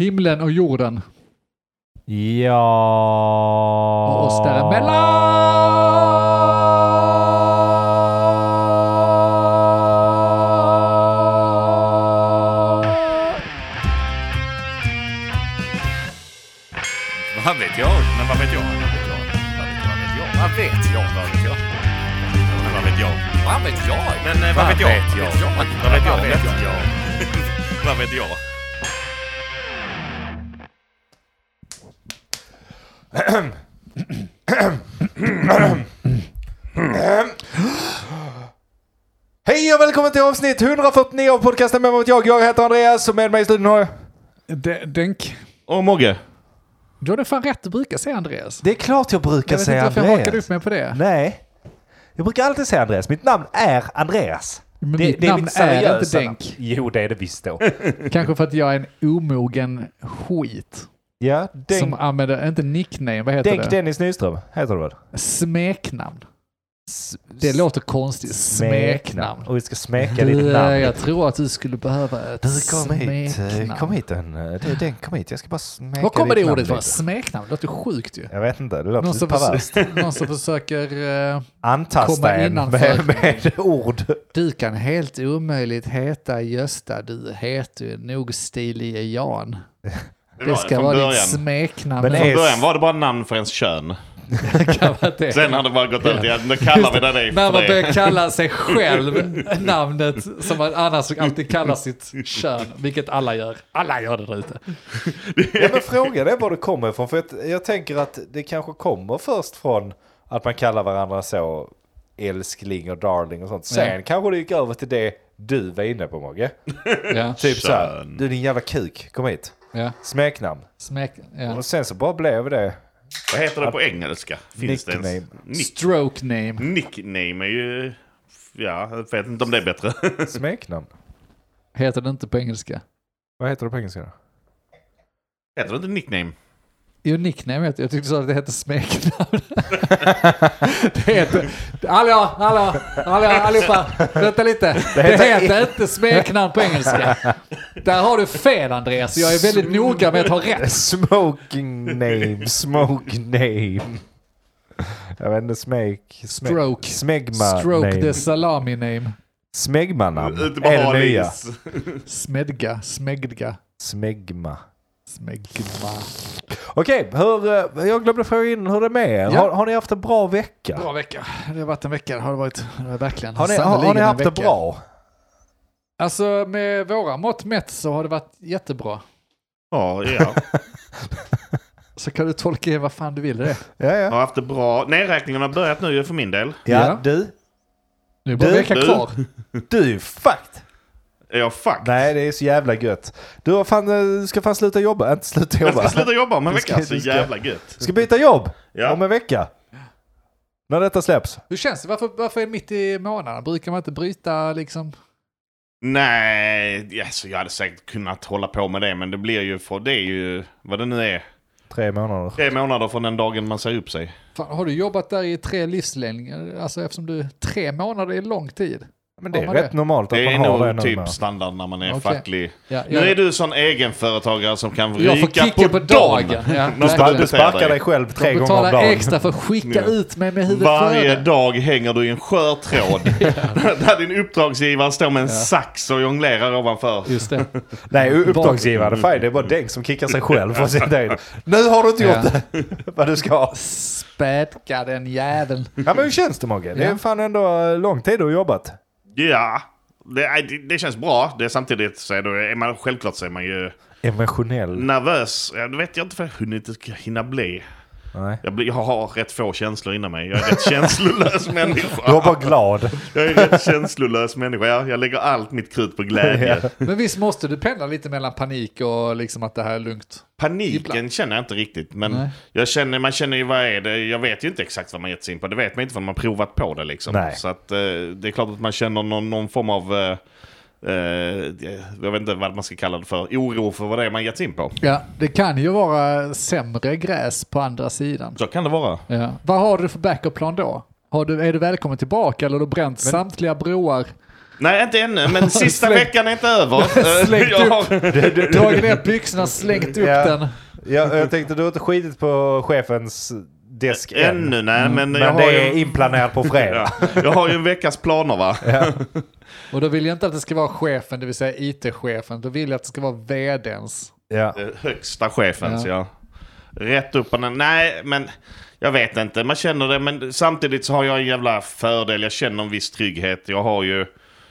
Himlen och jorden. Ja... Och oss däremellan. Vad vet jag? Men vad vet jag? Vad vet jag? Vad vet jag? Vad vet jag? Vad vet jag? Men vad vet jag? Men eh, vad vet jag? Vad vet jag? Vad vet jag? Vad vet jag? Hej och välkommen till avsnitt 149 av podcasten med mot jag. Jag heter Andreas och med mig i studion har jag... D- Denk. Och Mogge? Du har det fan rätt att brukar säga Andreas. Det är klart jag brukar Jag vet inte säga varför jag hakade Andreas. upp mig på det. Nej. Jag brukar alltid säga Andreas. Mitt namn är Andreas. Men mitt namn mitt är inte Denk. Jo, det är det visst då. Kanske för att jag är en omogen skit. Ja, Denk, Som använder, inte nickname, vad heter Denk det? Dennis Nyström heter du väl? Smeknamn. Det låter konstigt. Smeknamn. Och vi ska smeka ditt Du, namn. jag tror att du skulle behöva ett Du kom hit, eh, smeknamn. kom hit en, eh, det- Denk kom hit. Jag ska bara smeka Var kommer ditt det ordet ifrån? Smeknamn? Det låter sjukt ju. Jag vet inte, det låter Någon lite perverst. någon som försöker... eh, Antasta komma en innanför. med, med ord. du kan helt omöjligt heta Gösta, du heter ju nog stilige Jan. Det ska vara ditt smeknamn. Men Från början var det bara namn för ens kön. Kan vara det. Sen har det bara gått över till att nu kallar vi dig När man börjar kalla sig själv namnet som man annars alltid kallar sitt kön, vilket alla gör. Alla gör det där ute. Ja, men frågan är var det kommer ifrån. För att jag tänker att det kanske kommer först från att man kallar varandra så älskling och darling och sånt. Sen Ja. kanske det gick över till det du var inne på Mogge. Ja, Typ så här, du din jävla kuk, kom hit. Ja. Smeknamn. Smek, ja. Och sen så bara blev det Vad heter det på engelska? Finns det ens? Nickname. Nick, Stroke name. nickname är ju... Ja, jag vet inte om det är bättre. smeknamn. Heter det inte på engelska? Vad heter det på engelska då? Heter det inte nickname? Jo, nickname heter Jag tyckte du sa att det heter smeknamn. det heter... Hallå, hallå, hallå allihopa. Vänta lite. Det heter- heter inte smeknamn på engelska. Där har du fel Andreas. Jag är väldigt noga med att ha rätt. Smoking name, smoke name. Jag vet inte, smek... sme- Stroke. Smegma Stroke name. the salami name. Smegma-namn. Ute på Är det nya? Smedga, smegdga, Smegma. Smegma. Okej, hur, eh, jag glömde fråga in hur det är med er. Ja. Har, har ni haft en bra vecka? Bra vecka. Det har varit en vecka. Har det varit det verkligen. Har ni, har, har ni en haft det bra? Alltså med våra mått mätt så har det varit jättebra. Ja, ja. Så kan du tolka vad fan du vill det. Ja, Jag ja. har haft det bra. Nedräkningen har börjat nu för min del. Ja, Ja. du, Nu är bara Du, vecka du. kvar. du är ju Är jag fucked? Nej, det är så jävla gött. Du har fan, eh, ska fan sluta jobba, inte sluta Jag jobba. ska sluta jobba om en Du ska- vecka. Så jävla gött. Du ska byta jobb Ja. om en vecka. När detta släpps. Hur känns det? Varför, varför är det mitt i månaden? Brukar man inte bryta liksom? Nej, alltså, jag hade säkert kunnat hålla på med det. Men det blir ju för det är ju vad det nu är. Tre månader. Tre månader från den dagen man säger upp sig. Fan, har du jobbat där i tre livslängder? Alltså eftersom du, tre månader är lång tid. Men det är rätt det? normalt att Det är man har det nog nu. typ med. standard när man är Okej. facklig. Ja, Nu jag- är du sån egenföretagare som kan Jag får ryka kicka på, på dagen. Ja, Du, spa- verkligen. du sparkar dig själv tre gånger om betalar dagen. extra för att skicka Ja. ut mig med huvudet Varje före. dag hänger du i en skör tråd. där din uppdragsgivare står med en sax och jonglerar ovanför. Just det. Nej, uppdragsgivare. Fine, det är bara Denk som kickar sig själv för sin del. Nu har du inte gjort Ja. det. Vad du ska ha. Spädka den jäveln. Ja men hur känns det Mogge? Det är Ja. fan ändå lång tid du har jobbat. Ja, det, det, det känns bra. Det är samtidigt så är, då är man självklart så är man ju Emotionell. nervös. Ja, det vet jag inte för jag hunnit hinna bli. Nej. Jag, blir, jag har rätt få känslor inom mig. Jag är rätt känslolös människa. Du var bara glad. Jag är rätt känslolös människa. Jag, jag lägger allt mitt krut på glädje. Ja. Men visst måste du pendla lite mellan panik och liksom att det här är lugnt? Paniken Ibland. känner jag inte riktigt. Men Nej. jag känner, man känner ju vad är det. Jag vet ju inte exakt vad man gett sig in på. Det vet man inte förrän man provat på det liksom. Nej. Så att, eh, det är klart att man känner någon, någon form av... Eh, jag vet inte vad man ska kalla det för. Oro för vad det är man gett sig in på. Ja, det kan ju vara sämre gräs på andra sidan. Så kan det vara. Ja. Vad har du för backup-plan då? Har du, är du välkommen tillbaka eller har du bränt samtliga broar? Nej, inte ännu, men sista Släng- veckan är inte över. Eh, Slängt jag har- Dragit ner byxorna, slängt upp Ja. den. Jag, jag tänkte du har inte skitit på chefens desk än. Ännu, nej, men, Men jag har det ju... är inplanerat på fredag. Ja, jag har ju en veckas planer va? Och då vill jag inte att det ska vara chefen, det vill säga IT-chefen. Då vill jag att det ska vara vdns. Ja. Eh, Högsta chefens, Ja. ja. Rätt upp och ner. Nej, men jag vet inte. Man känner det, men samtidigt så har jag en jävla fördel. Jag känner en viss trygghet. Jag har ju,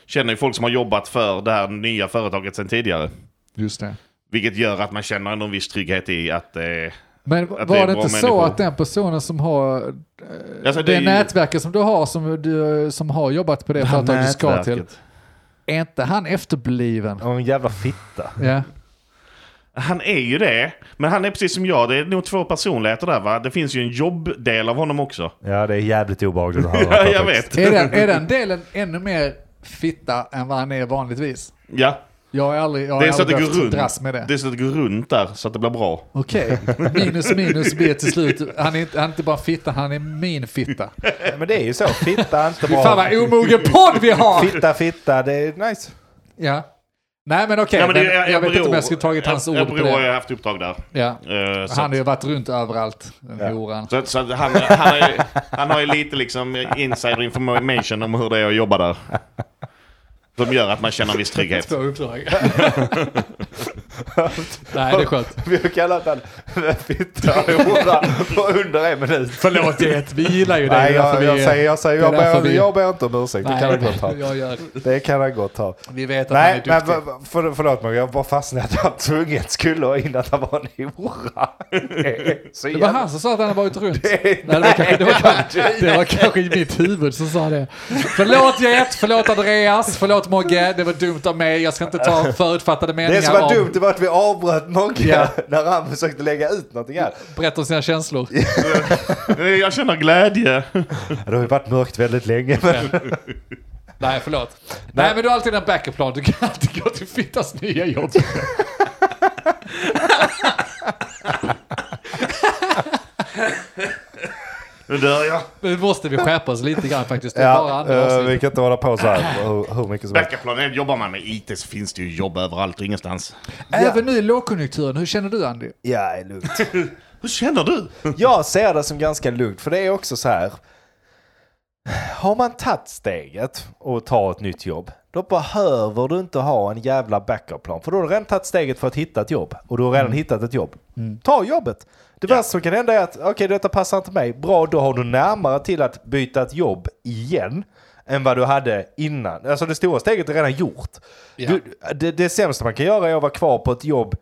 känner ju folk som har jobbat för det här nya företaget sedan tidigare. Just det. Vilket gör att man känner en viss trygghet i att eh, Men det var det inte så människor. att den personen som har, eh, alltså, det, är ju- nätverket som du har, som, du, som har jobbat på det, det här företag du ska till. Är inte han efterbliven? Och en jävla fitta. Ja. Han är ju det, men han är precis som jag. Det är nog två personligheter där va? Det finns ju en jobbdel av honom också. Ja, det är jävligt obehagligt att höra. Ja, jag vet. Är, den, är den delen ännu mer fitta än vad han är vanligtvis? Ja, Jag har aldrig, jag har det är så att det går runt. med det. Det är så att det går runt där så att det blir bra. Okej, minus minus blir till slut, han är, inte, han är inte bara fitta, han är min fitta. Men det är ju så. Fitta är inte Fy fan vad bra. omogen podd vi har! Fitta, fitta, det är nice. Ja. Nej men okej, Ja, men men det- jag, vet inte om jag skulle tagit hans jag, ord jag på beror, har det. ju haft uppdrag där. Ja. Så Han har ju varit runt överallt, den Ja. horan. Så, så han, han, har ju, han har ju lite liksom insider information om hur det är att jobba där. Som gör att man känner en viss trygghet. Två uppdrag. Nej, det är skönt. Vi har kallat han fitta och hora på under en minut. Förlåt Jet, vi gillar ju det. Nej, jag, jag vi- säger, jag, säger jag, ber, vi- jag ber inte om ursäkt. Det kan han Nej, gott ha. jag gör. Det kan han gott ha. Vi vet att Nej, han men är duktig. för, för, förlåt mig. Jag bara fastnade att han tvunget skulle ha in att han var en hora. Det var han som sa att han varit runt. Det- Nej, det, var kanske, det, var kanske, det var kanske i mitt huvud som sa det. Förlåt Jet, förlåt Andreas, förlåt Mogge. Det var dumt av mig. Jag ska inte ta förutfattade meningar Det som var om... dumt det var att vi avbröt Mogge Ja. när han försökte lägga ut någonting här. Berätta om sina känslor. Eh, Jag känner glädje. Det har ju varit mörkt väldigt länge. Men... Nej, förlåt. Nej, men du har alltid en backup-plan. Du kan alltid gå till Fittas nya jobb. Nu dör jag. Nu måste vi skärpa oss lite grann faktiskt. Det är bara Ja, andra eh, vi kan inte hålla på så här hur, hur mycket som helst. Jobbar man med IT så finns det ju jobb överallt och ingenstans. Även nu i lågkonjunkturen, hur känner du Andy? Ja, det är lugnt. Hur känner du? Jag ser det som ganska lugnt, för det är också så här. Har man tagit steget och tar ett nytt jobb, då behöver du inte ha en jävla backup-plan. För då har du redan tagit steget för att hitta ett jobb. Och du har redan hittat ett jobb. Ta jobbet! Det värsta som kan hända är att, okej detta passar inte mig. Bra, då har du närmare till att byta ett jobb igen. Än vad du hade innan. Alltså det stora steget är redan gjort. Ja. Du, det, det sämsta man kan göra är att vara kvar på ett jobb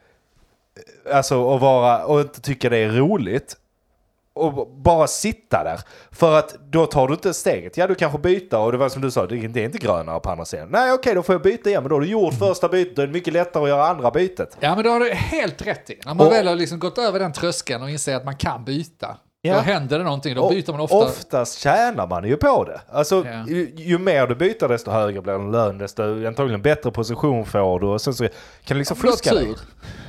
Alltså och vara och inte tycka det är roligt. Och bara sitta där. För att då tar du inte steget. Ja du kanske byta och det var som du sa, det är inte grönare på andra sidan. Nej okej då får jag byta igen men då har du gjort första bytet. Då är det mycket lättare att göra andra bytet. Ja, men det har du helt rätt i. När man Och- väl har liksom gått över den tröskeln och inser att man kan byta, Ja. då händer det någonting. Då Och byter man ofta. Oftast tjänar man ju på det. Alltså Ja. ju, ju mer du byter desto högre blir din lön. Desto antagligen bättre position får du. Och sen så kan du liksom Förlåt, fuska dig.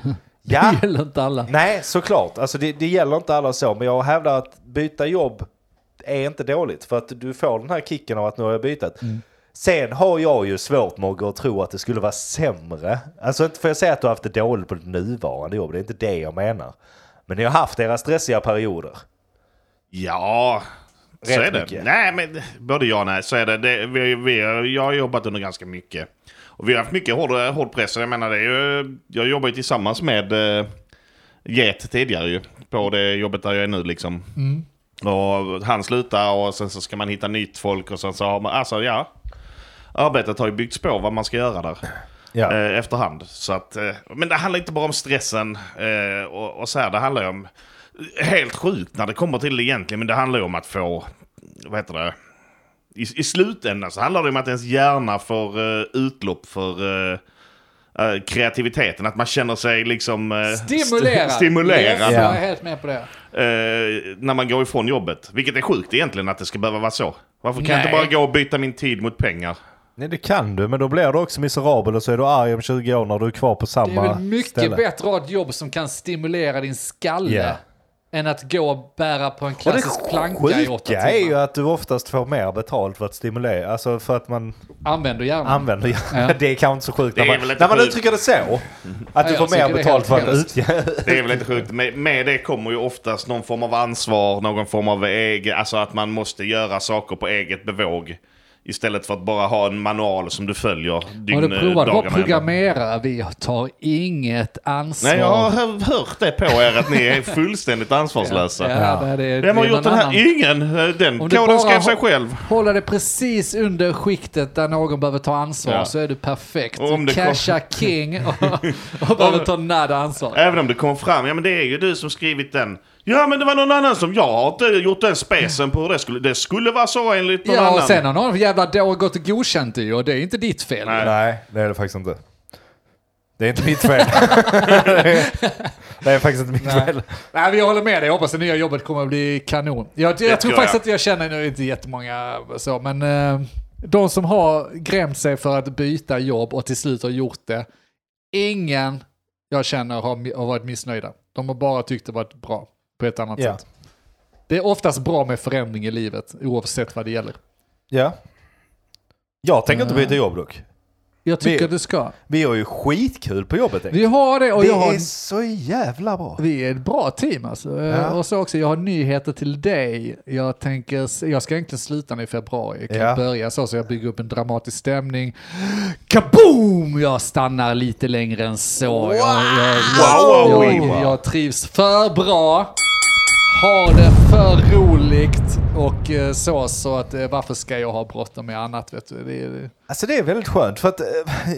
Ja, Det gäller inte alla. Nej, såklart. Alltså det, det gäller inte alla så, men jag hävdar att byta jobb är inte dåligt. För att du får den här kicken av att nu har jag bytt. Sen har jag ju svårt Mogge att tro att det skulle vara sämre. Alltså inte för jag säga att du har haft det dåligt på ditt nuvarande jobb, det är inte det jag menar. Men ni har haft era stressiga perioder. Ja, så Rätt är det. mycket. Nej, men både ja och nej. Så är det. det vi, vi, jag har jobbat under ganska mycket. Och vi har haft mycket hård, hård press. Jag menar, det är ju, jag jobbar ju tillsammans med eh, Get tidigare ju. På det jobbet där jag är nu liksom. Och han slutar och sen så ska man hitta nytt folk och sen så har man, alltså ja. Arbetet har ju byggts på vad man ska göra där. Ja. eh, efterhand. Så att, eh, men det handlar inte bara om stressen eh, och, och så här. Det handlar ju om, helt sjukt när det kommer till det egentligen, men det handlar ju om att få, vad heter det, i, i slutändan så handlar det om att ens hjärna får uh, utlopp för eh, eh, kreativiteten. Att man känner sig liksom... uh, Stimulera! stimulerad. Yes, Ja. Jag är helt med på det. när man går ifrån jobbet. Vilket är sjukt egentligen att det ska behöva vara så. Varför kan jag inte Nej. bara gå och byta min tid mot pengar? Nej det kan du, men då blir du också miserabel och så är du arg om 20 år när du är kvar på Det är samma väl mycket ställe. bättre att ha ett jobb som kan stimulera din skalle. Ja. Än att gå och bära på en det klassisk planka i åtta sjuka är ju timmar. att du oftast får mer betalt för att stimulera, alltså för att man Använder hjärnan. använder Ja. Det är kanske inte så sjukt Det när är man, när man uttrycker det så. Att du Ja, får jag mer det betalt för att utge... Det är väl inte sjukt. Med, med det kommer ju oftast någon form av ansvar, någon form av egen, alltså att man måste göra saker på eget bevåg. Istället för att bara ha en manual som du följer Har dygn, du provat att programmerare? Vi tar inget ansvar. Nej, jag har hör- hört det på er att ni är fullständigt ansvarslösa. Ja, det är, Vem har det gjort den här? annan. Ingen! Eh, Den Om koden skrev har- sig själv. Hålla det precis under skiktet där någon behöver ta ansvar Ja. så är du perfekt. Och om det kom- Casha king och, och behöver ta nada ansvar. Även om det kom fram, ja men det är ju du som skrivit den. Ja men det var någon annan som, jag har inte gjort den specen på hur det skulle, det skulle vara så enligt någon Ja, annan. och sen har någon jävla dåre gått och godkänt det ju och det är inte ditt fel. Nej. Nej, det är det faktiskt inte. Det är inte mitt fel. det, är, det är faktiskt inte mitt Nej. fel. Nej, vi håller med dig. Jag hoppas det nya jobbet kommer att bli kanon. Jag, jag tror tror faktiskt jag. att jag känner, nu inte jättemånga så, men eh, de som har grämt sig för att byta jobb och till slut har gjort det, ingen jag känner har, har varit missnöjda. De har bara tyckt det varit bra på ett annat Ja. sätt. Det är oftast bra med förändring i livet, oavsett vad det gäller. Ja. Jag tänker inte Eh. byta jobb dock. Jag tycker Vi- det ska. Vi har ju skitkul på jobbet. Vi har det och det jag har... är så jävla bra. Vi är ett bra team alltså. Eh, Ja. Och så också, jag har nyheter till dig. Jag tänker, jag ska egentligen sluta nu i februari. Jag kan Ja. börja så, så jag bygger upp en dramatisk stämning. Kaboom! Jag stannar lite längre än så. Jag, jag, Wow, wow, jag, wow. jag trivs för bra. Har det för roligt och eh, så, så att eh, varför ska jag ha bråttom med annat? Vet du? Det, är- Alltså det är väldigt skönt för att, eh,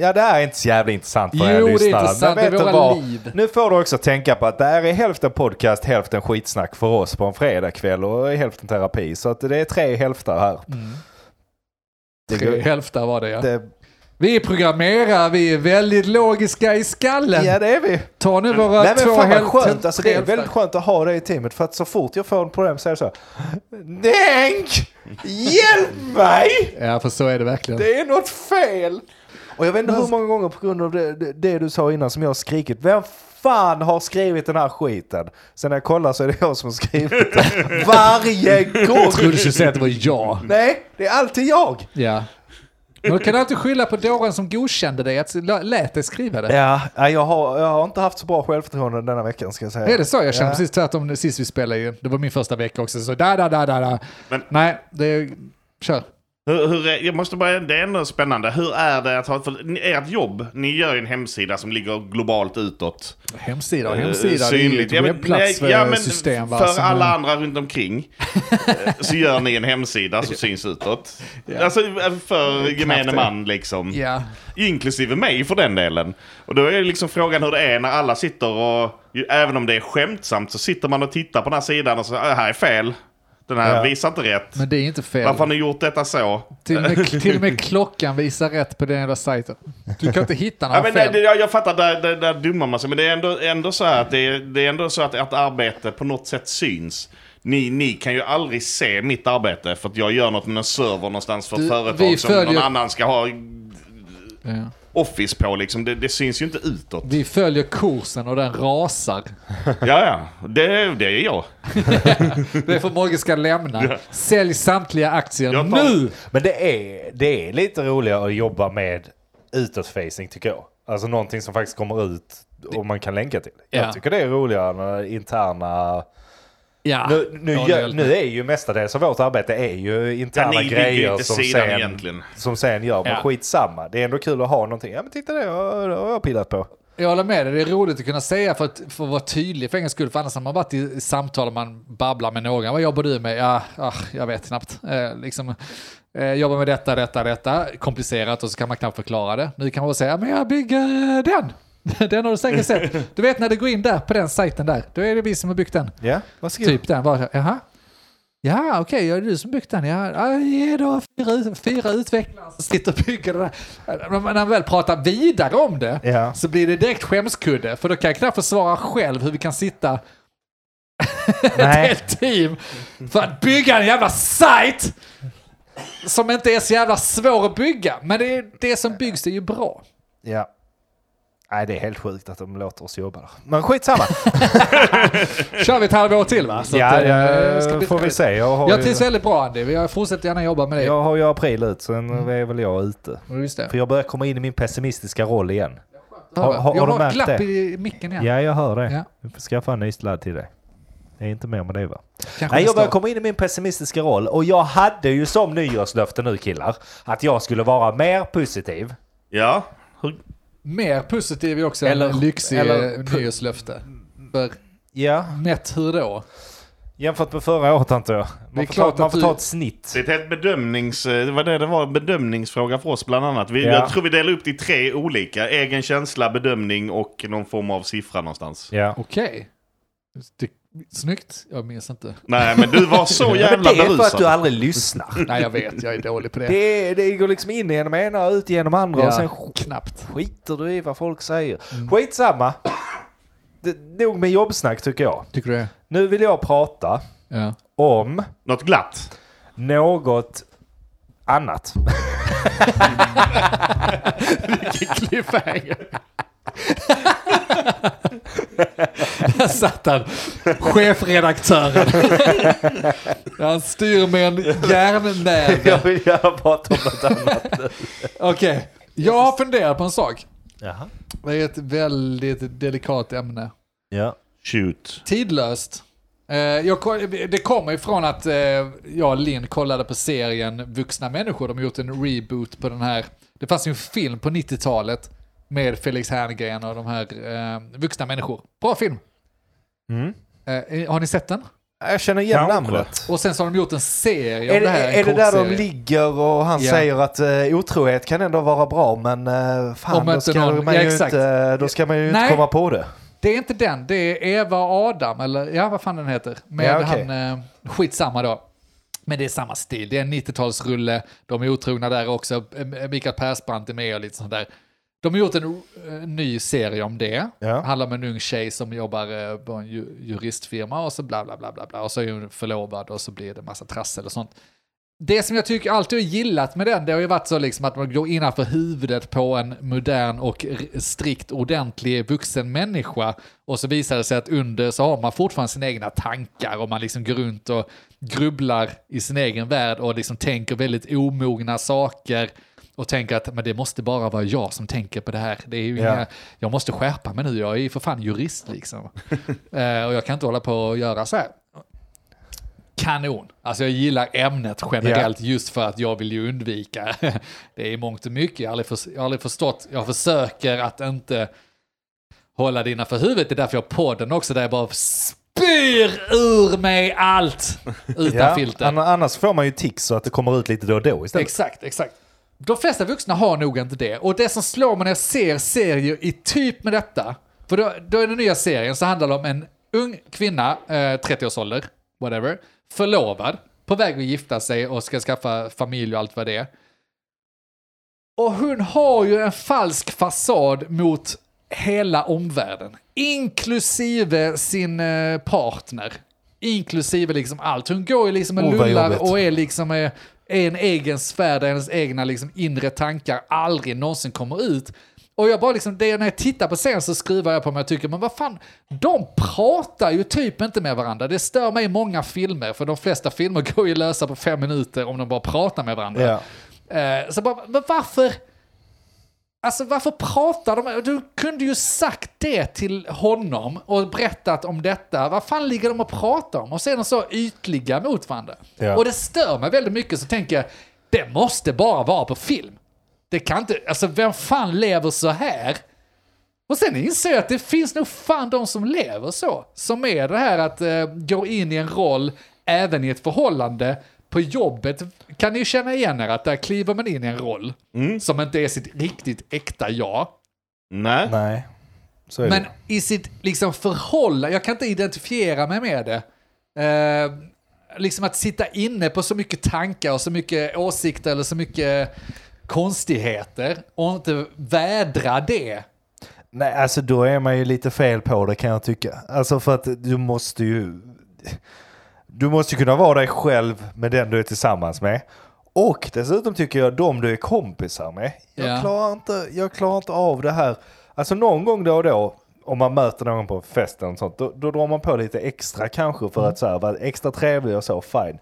ja det är inte så jävla intressant för Jo, er det är lyssnare. intressant. Men Det är våra vad? liv. Nu får du också tänka på att det här är hälften podcast, hälften skitsnack för oss på en fredagkväll och hälften terapi. Så att det är tre hälfter här. Det Tre hälfter var det ja. det, Vi är programmerare, vi är väldigt logiska i skallen. ja det är vi. Ta nu våra Nej men två fan vad häl- skönt. Alltså, det är väldigt skönt att ha det i teamet för att så fort jag får en problem så är det så här. Denk! Hjälp mig! Ja, för så är det verkligen. Det är något fel! Och jag vet inte hur många gånger på grund av det, det, det du sa innan som jag har skrikit. Vem fan har skrivit den här skiten? Sen när jag kollar så är det jag som har skrivit den. Varje gång! Jag trodde du skulle säga att det var jag. Nej, det är alltid jag! Ja. Men kan du alltid skylla på dåren som godkände dig, att lä- lät dig skriva det. Ja, jag har, jag har inte haft så bra självförtroende denna veckan ska jag säga. Är det så? Jag kände Ja. precis tvärtom sist vi spelade ju. Det var min första vecka också. Så da, da, da, da, da. Men- Nej, det är... Kör. Hur, hur jag måste bara, det är ändå spännande. Hur är det att ha för, ert jobb? Ni gör ju en hemsida som ligger globalt utåt. Hemsida och Eh, hemsida. Det är ju ett Ja, men- webbplats nej, ja, men system. va, För som- alla andra runt omkring eh, så gör ni en hemsida som syns utåt. Alltså eh, för gemene man liksom. Ja. Inklusive mig för den delen. Och då är liksom frågan hur det är när alla sitter och, även om det är skämtsamt, så sitter man och tittar på den här sidan och så, "Ah, här är fel. Den här Ja. visar inte rätt. Men det är inte fel. Varför har ni gjort detta så? Till och, med, till och med klockan visar rätt på den jävla sajten. Du kan inte hitta några Ja, men fel. det, jag, jag fattar, där, där, där dummar man sig. Men det är ändå, ändå så här att det är, det är ändå så att ert arbete på något sätt syns. Ni, ni kan ju aldrig se mitt arbete för att jag gör något med en server någonstans för ett Du, företag vi som följer- någon annan ska ha Ja. Office på liksom. Det, det syns ju inte utåt. Vi följer kursen och den rasar. Ja, ja. Det, det är jag. Det är för Mogge ska lämna. Sälj samtliga aktier tar- nu! Men det är, det är lite roligare att jobba med utåtfacing tycker jag. Alltså någonting som faktiskt kommer ut och man kan länka till. Ja. Jag tycker det är roligare när interna... Ja, Nu, nu, Ja, gör, nu är ju mestadels av vårt arbete är ju Ja, interna ju grejer som sen, egentligen. som sen gör. Men Ja. skitsamma. Det är ändå kul att ha någonting. Ja men titta det har det har jag pillat på. Jag håller med dig, det är roligt att kunna säga för att, för att vara tydlig för en skull. För annars har man varit i samtal och man babblar med någon. Vad jobbar du med? Ja, ah, jag vet knappt. Eh, liksom, eh, jobbar med detta, detta, detta. Komplicerat och så kan man knappt förklara det. Nu kan man bara säga, men jag bygger eh, den. Den har du säkert sett. Du vet när du går in där på den sajten där, då är det vi som har byggt den. Ja, varsågod. Typ den. Bara, Jaha? Ja, okej, ja, det är du som byggt den. Ja, ge då fyra, fyra utvecklare som sitter och bygger det där. Man- när man väl pratar vidare om det Ja. så blir det direkt skämskudde. För då kan jag knappt försvara själv hur vi kan sitta ett helt team för att bygga en jävla sajt som inte är så jävla svår att bygga. Men det, är, det som byggs är ju bra. Ja. Nej, det är helt sjukt att de låter oss jobba där. Men skitsamma. Kör vi ett halvår till va? Så ja, att, eh, ja, det ska bli får vi se. Jag har, Jag ju, trivs väldigt bra Andy. Jag fortsätter gärna jobba med dig. jag har ju april ut, sen är väl jag ute. Just det. För jag börjar komma in i min pessimistiska roll igen. Har, har- har jag har glapp det? i micken igen. Ja, jag hör det. Ja. Vi får skaffa en ny sladd till dig. Det är inte mer med det va? Kanske Nej, jag börjar komma in i min pessimistiska roll och jag hade ju som nyårslöfte nu killar att jag skulle vara mer positiv. Ja. Mer positiv också Eller- en lyxig eller- eller, nyårslöfte. För Ja, mätt hur då? jämfört med förra året antar jag. Det är Man får, klart ta, man får ta ett snitt. det är ett helt bedömnings... eh, Det var det det var, en bedömningsfråga för oss bland annat. Vi, Ja. Jag tror vi delar upp det i tre olika. Egen känsla, bedömning och någon form av siffra någonstans. Ja. Okej. Det- Snyggt. Jag minns inte. Nej, men du var så jävla det är för att berusad. du aldrig lyssnar. Nej, jag vet. Jag är dålig på det. Det, är- det går liksom in genom ena och ut genom andra och sen ja, knappt. skiter du i vad folk säger. Mm. Skitsamma. Det, nog med jobbsnack tycker jag. Tycker du det? Nu vill jag prata Ja. om Något glatt. något annat. Vilken cliffhanger. Där satt han, chefredaktören. Han styr med en järnnäve. jag vill gärna prata om något annat. Okej, jag har funderat på en sak. Jaha. Det är ett väldigt delikat ämne. Ja. Shoot. Tidlöst. Eh, Jag, det kommer ifrån att eh, jag och Linn kollade på serien Vuxna människor. De har gjort en reboot på den här. Det fanns ju en film på 90-talet med Felix Herngren och de här eh, vuxna människor. Bra film. Mm. Eh, har ni sett den? Jag känner igen Kanske. namnet. Och sen så har de gjort en serie Är om det, det här. är det där de ligger och han Ja. säger att uh, otrohet kan ändå vara bra men uh, fan då ska, någon- man ja, ju inte, då ska man ju Nej. inte komma på det. Det är inte den, det är Eva Adam, eller ja, vad fan den heter. Med Ja, okej. han, eh, skitsamma då. Men det är samma stil, det är en 90-talsrulle, de är otrogna där också, Eh, Mikael Persbrandt är med och lite sånt där. De har gjort en eh, ny serie om det. Ja. Handlar om en ung tjej som jobbar eh, på en ju, juristfirma och så bla bla bla bla bla. Och så är hon förlovad och så blir det massa trassel och sånt. Det som jag tycker alltid har gillat med den, det har ju varit så liksom att man går innanför huvudet på en modern och strikt ordentlig vuxen människa. Och så visar det sig att under så har man fortfarande sina egna tankar och man liksom går runt och grubblar i sin egen värld och liksom tänker väldigt omogna saker. Och tänker att men det måste bara vara jag som tänker på det här. Det är ju Ja. inga, jag måste skärpa mig nu, jag är ju för fan jurist liksom. eh, och jag kan inte hålla på och göra så här. Kanon. Alltså jag gillar ämnet generellt just för att jag vill ju undvika det är mångt och mycket. Jag har aldrig, förs- jag har aldrig förstått, jag försöker att inte hålla det innanför huvudet. Det är därför jag har podden också där jag bara spyr ur mig allt utan Ja, filter. an- annars får man ju tics så att det kommer ut lite då och då istället. Exakt, exakt. De flesta vuxna har nog inte det. Och det som slår mig när jag ser serier i typ med detta, för då, då är den nya serien så handlar det om en ung kvinna, eh, 30-årsålder, whatever, förlovad, på väg att gifta sig och ska skaffa familj och allt vad det är. Och hon har ju en falsk fasad mot hela omvärlden, inklusive sin eh, partner. Inklusive liksom allt. Hon går ju liksom och Oh, lullar och är liksom eh, en egen sfär där hennes egna liksom inre tankar aldrig någonsin kommer ut. Och jag bara liksom, det, när jag tittar på serien så skruvar jag på mig och tycker, men vad fan, de pratar ju typ inte med varandra. Det stör mig i många filmer, för de flesta filmer går ju lösa på fem minuter om de bara pratar med varandra. Ja. Eh, så bara, men varför? Alltså varför pratar de? Du kunde ju sagt det till honom och berättat om detta. Vad fan ligger de och pratar om? Och de så ytliga mot varandra. Ja. Och det stör mig väldigt mycket så tänker jag, det måste bara vara på film. Det kan inte, alltså vem fan lever så här? Och sen inser jag att det finns nog fan de som lever så. Som är det här att eh, gå in i en roll även i ett förhållande. På jobbet kan ni ju känna igen er att där kliver man in i en roll Mm. som inte är sitt riktigt äkta jag. Nej. Nej, så är Men det. i sitt liksom förhållande, jag kan inte identifiera mig med det. Eh, liksom att sitta inne på så mycket tankar och så mycket åsikter eller så mycket konstigheter och inte vädra det. Nej, alltså då är man ju lite fel på det kan jag tycka. Alltså för att du måste ju... Du måste kunna vara dig själv med den du är tillsammans med. Och dessutom tycker jag de du är kompisar med. Jag, Ja. klarar, inte, jag klarar inte av det här Alltså någon gång då och då, om man möter någon på fest eller något sånt, då, då drar man på lite extra kanske för att så här, vara extra trevlig och så, fine.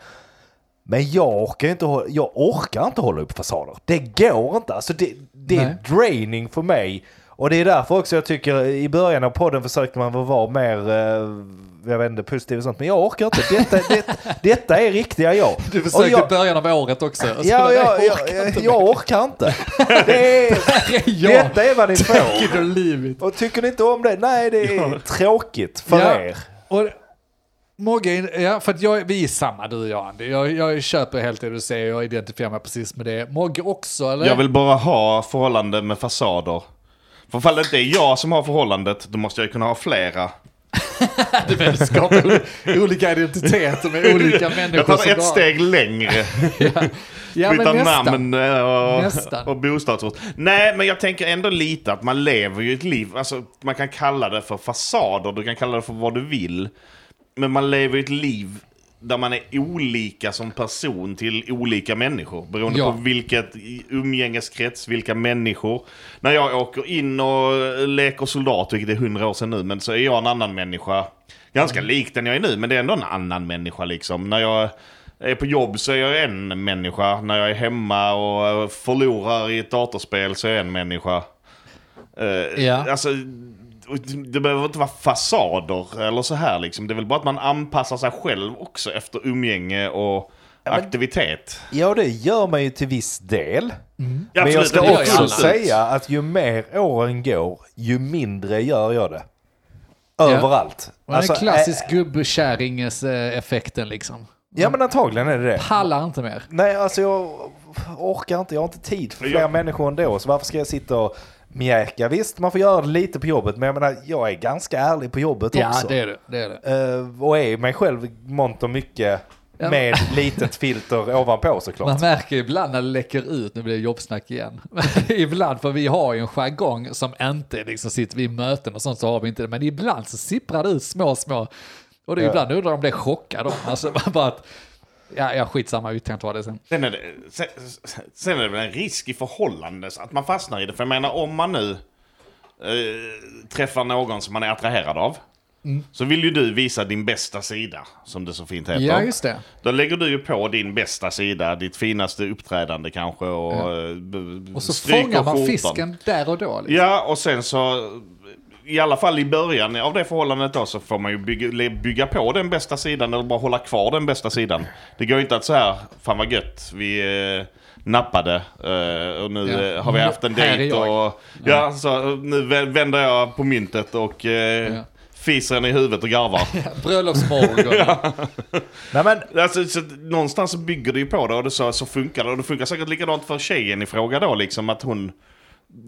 Men jag orkar inte, jag orkar inte hålla upp fasader. Det går inte. Alltså det, det är draining för mig. Och det är därför också jag tycker i början av podden försökte man vara mer, eh, jag vet inte, positiv och sånt. Men jag orkar inte. Detta, det, detta är riktiga jag. Du Och försökte jag, i början av året också. Ja, ja, jag ja, orkar jag, inte jag orkar inte. Det är, jag. detta är vad ni får. Och tycker ni inte om det? Nej, det är tråkigt för Ja. er. Och Mogge, ja, för att jag, vi är samma du och jag Andy. Jag, jag köper helt det du säger och identifierar mig precis med det. Mogge också eller? Jag vill bara ha förhållande med fasader. För ifall det inte är jag som har förhållandet, då måste jag ju kunna ha flera. Du vill skapa ol- olika identiteter med olika människor. Jag tar ett steg längre. Ja, Byta men nästan. namn eh, och, Nästan. och bostadsort. Nej, men jag tänker ändå lite att man lever ju ett liv. Alltså, man kan kalla det för fasader, du kan kalla det för vad du vill. Men man lever ju ett liv där man är olika som person till olika människor. Beroende Ja. på vilket umgängeskrets, vilka människor. När jag åker in och leker soldat, vilket är hundra år sedan nu, men så är jag en annan människa. Ganska lik den jag är nu, men det är ändå en annan människa liksom. När jag är på jobb så är jag en människa. När jag är hemma och förlorar i ett datorspel så är jag en människa. Eh, Ja. Alltså, det behöver inte vara fasader eller så här liksom. Det är väl bara att man anpassar sig själv också efter umgänge och men- aktivitet. Ja, det gör man ju till viss del. Ja, Men jag ska det också alla. säga att ju mer åren går, ju mindre gör jag det. Överallt. Och Alltså, den klassisk eh, gubbkärringes-effekten liksom. Ja, men antagligen är det det. Pallar inte mer. Nej, alltså jag orkar inte. Jag har inte tid för fler Jag- människor ändå. Så varför ska jag sitta och mjäka? Visst, man får göra det lite på jobbet. Men jag menar, jag är ganska ärlig på jobbet Ja, också. det är det. det, är det. Eh, och är mig själv mångt och mycket Ja, med litet filter ovanpå såklart. Man märker ibland när det läcker ut, nu blir det jobbsnack igen. ibland, för vi har ju en jargong som inte, liksom sitter vi i möten och sånt så har vi inte det, men ibland så sipprar det ut små, små. Och det är Ja. ibland undrar om det är chockade. Alltså bara att, ja, ja skitsamma, vi kan ta det sen. Sen är, det, sen, sen är det väl en risk i förhållande så att man fastnar i det. För jag menar om man nu eh, träffar någon som man är attraherad av. Så vill ju du visa din bästa sida, som det så fint heter. Ja, just det. Då lägger du ju på din bästa sida, ditt finaste uppträdande kanske. Och, Ja. eh, Och så fångar man skjortan. fisken där och då. Liksom. Ja, och sen så... I alla fall i början av det förhållandet då så får man ju bygga, bygga på den bästa sidan eller bara hålla kvar den bästa sidan. Det går ju inte att så här, fan vad gött, vi eh, nappade eh, och nu Ja. eh, har vi haft en dejt och... Ja, så nu vä- vänder jag på myntet och eh, Ja. fiser henne i huvudet och garvar. Bröllopsmorgon. Nej, men, Alltså, så, någonstans så bygger det ju på det och det så, så funkar det. Och det funkar säkert likadant för tjejen i fråga då, liksom att hon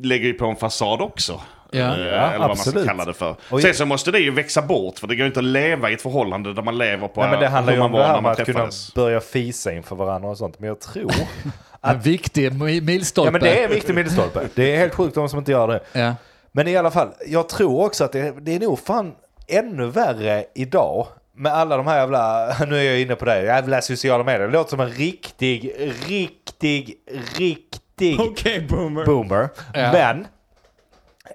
lägger ju på en fasad också. Ja. Eh, Ja, eller vad man ska absolut. kalla det för. Och- Sen så måste det ju växa bort, för det går ju inte att leva i ett förhållande där man lever på nej, men det handlar hur ju man om det var här när med man att kunna träffades. börja fisa inför varandra och sånt. Men jag tror... En viktig mi- milstolpe. ja, men det är en viktig milstolpe. Det är helt sjukt de som inte gör det. Ja. Men i alla fall, jag tror också att det, det är nog fan ännu värre idag med alla de här jävla, nu är jag inne på det, jävla sociala medier. Det låter som en riktig, riktig, riktig Okej, boomer. boomer. Ja. Men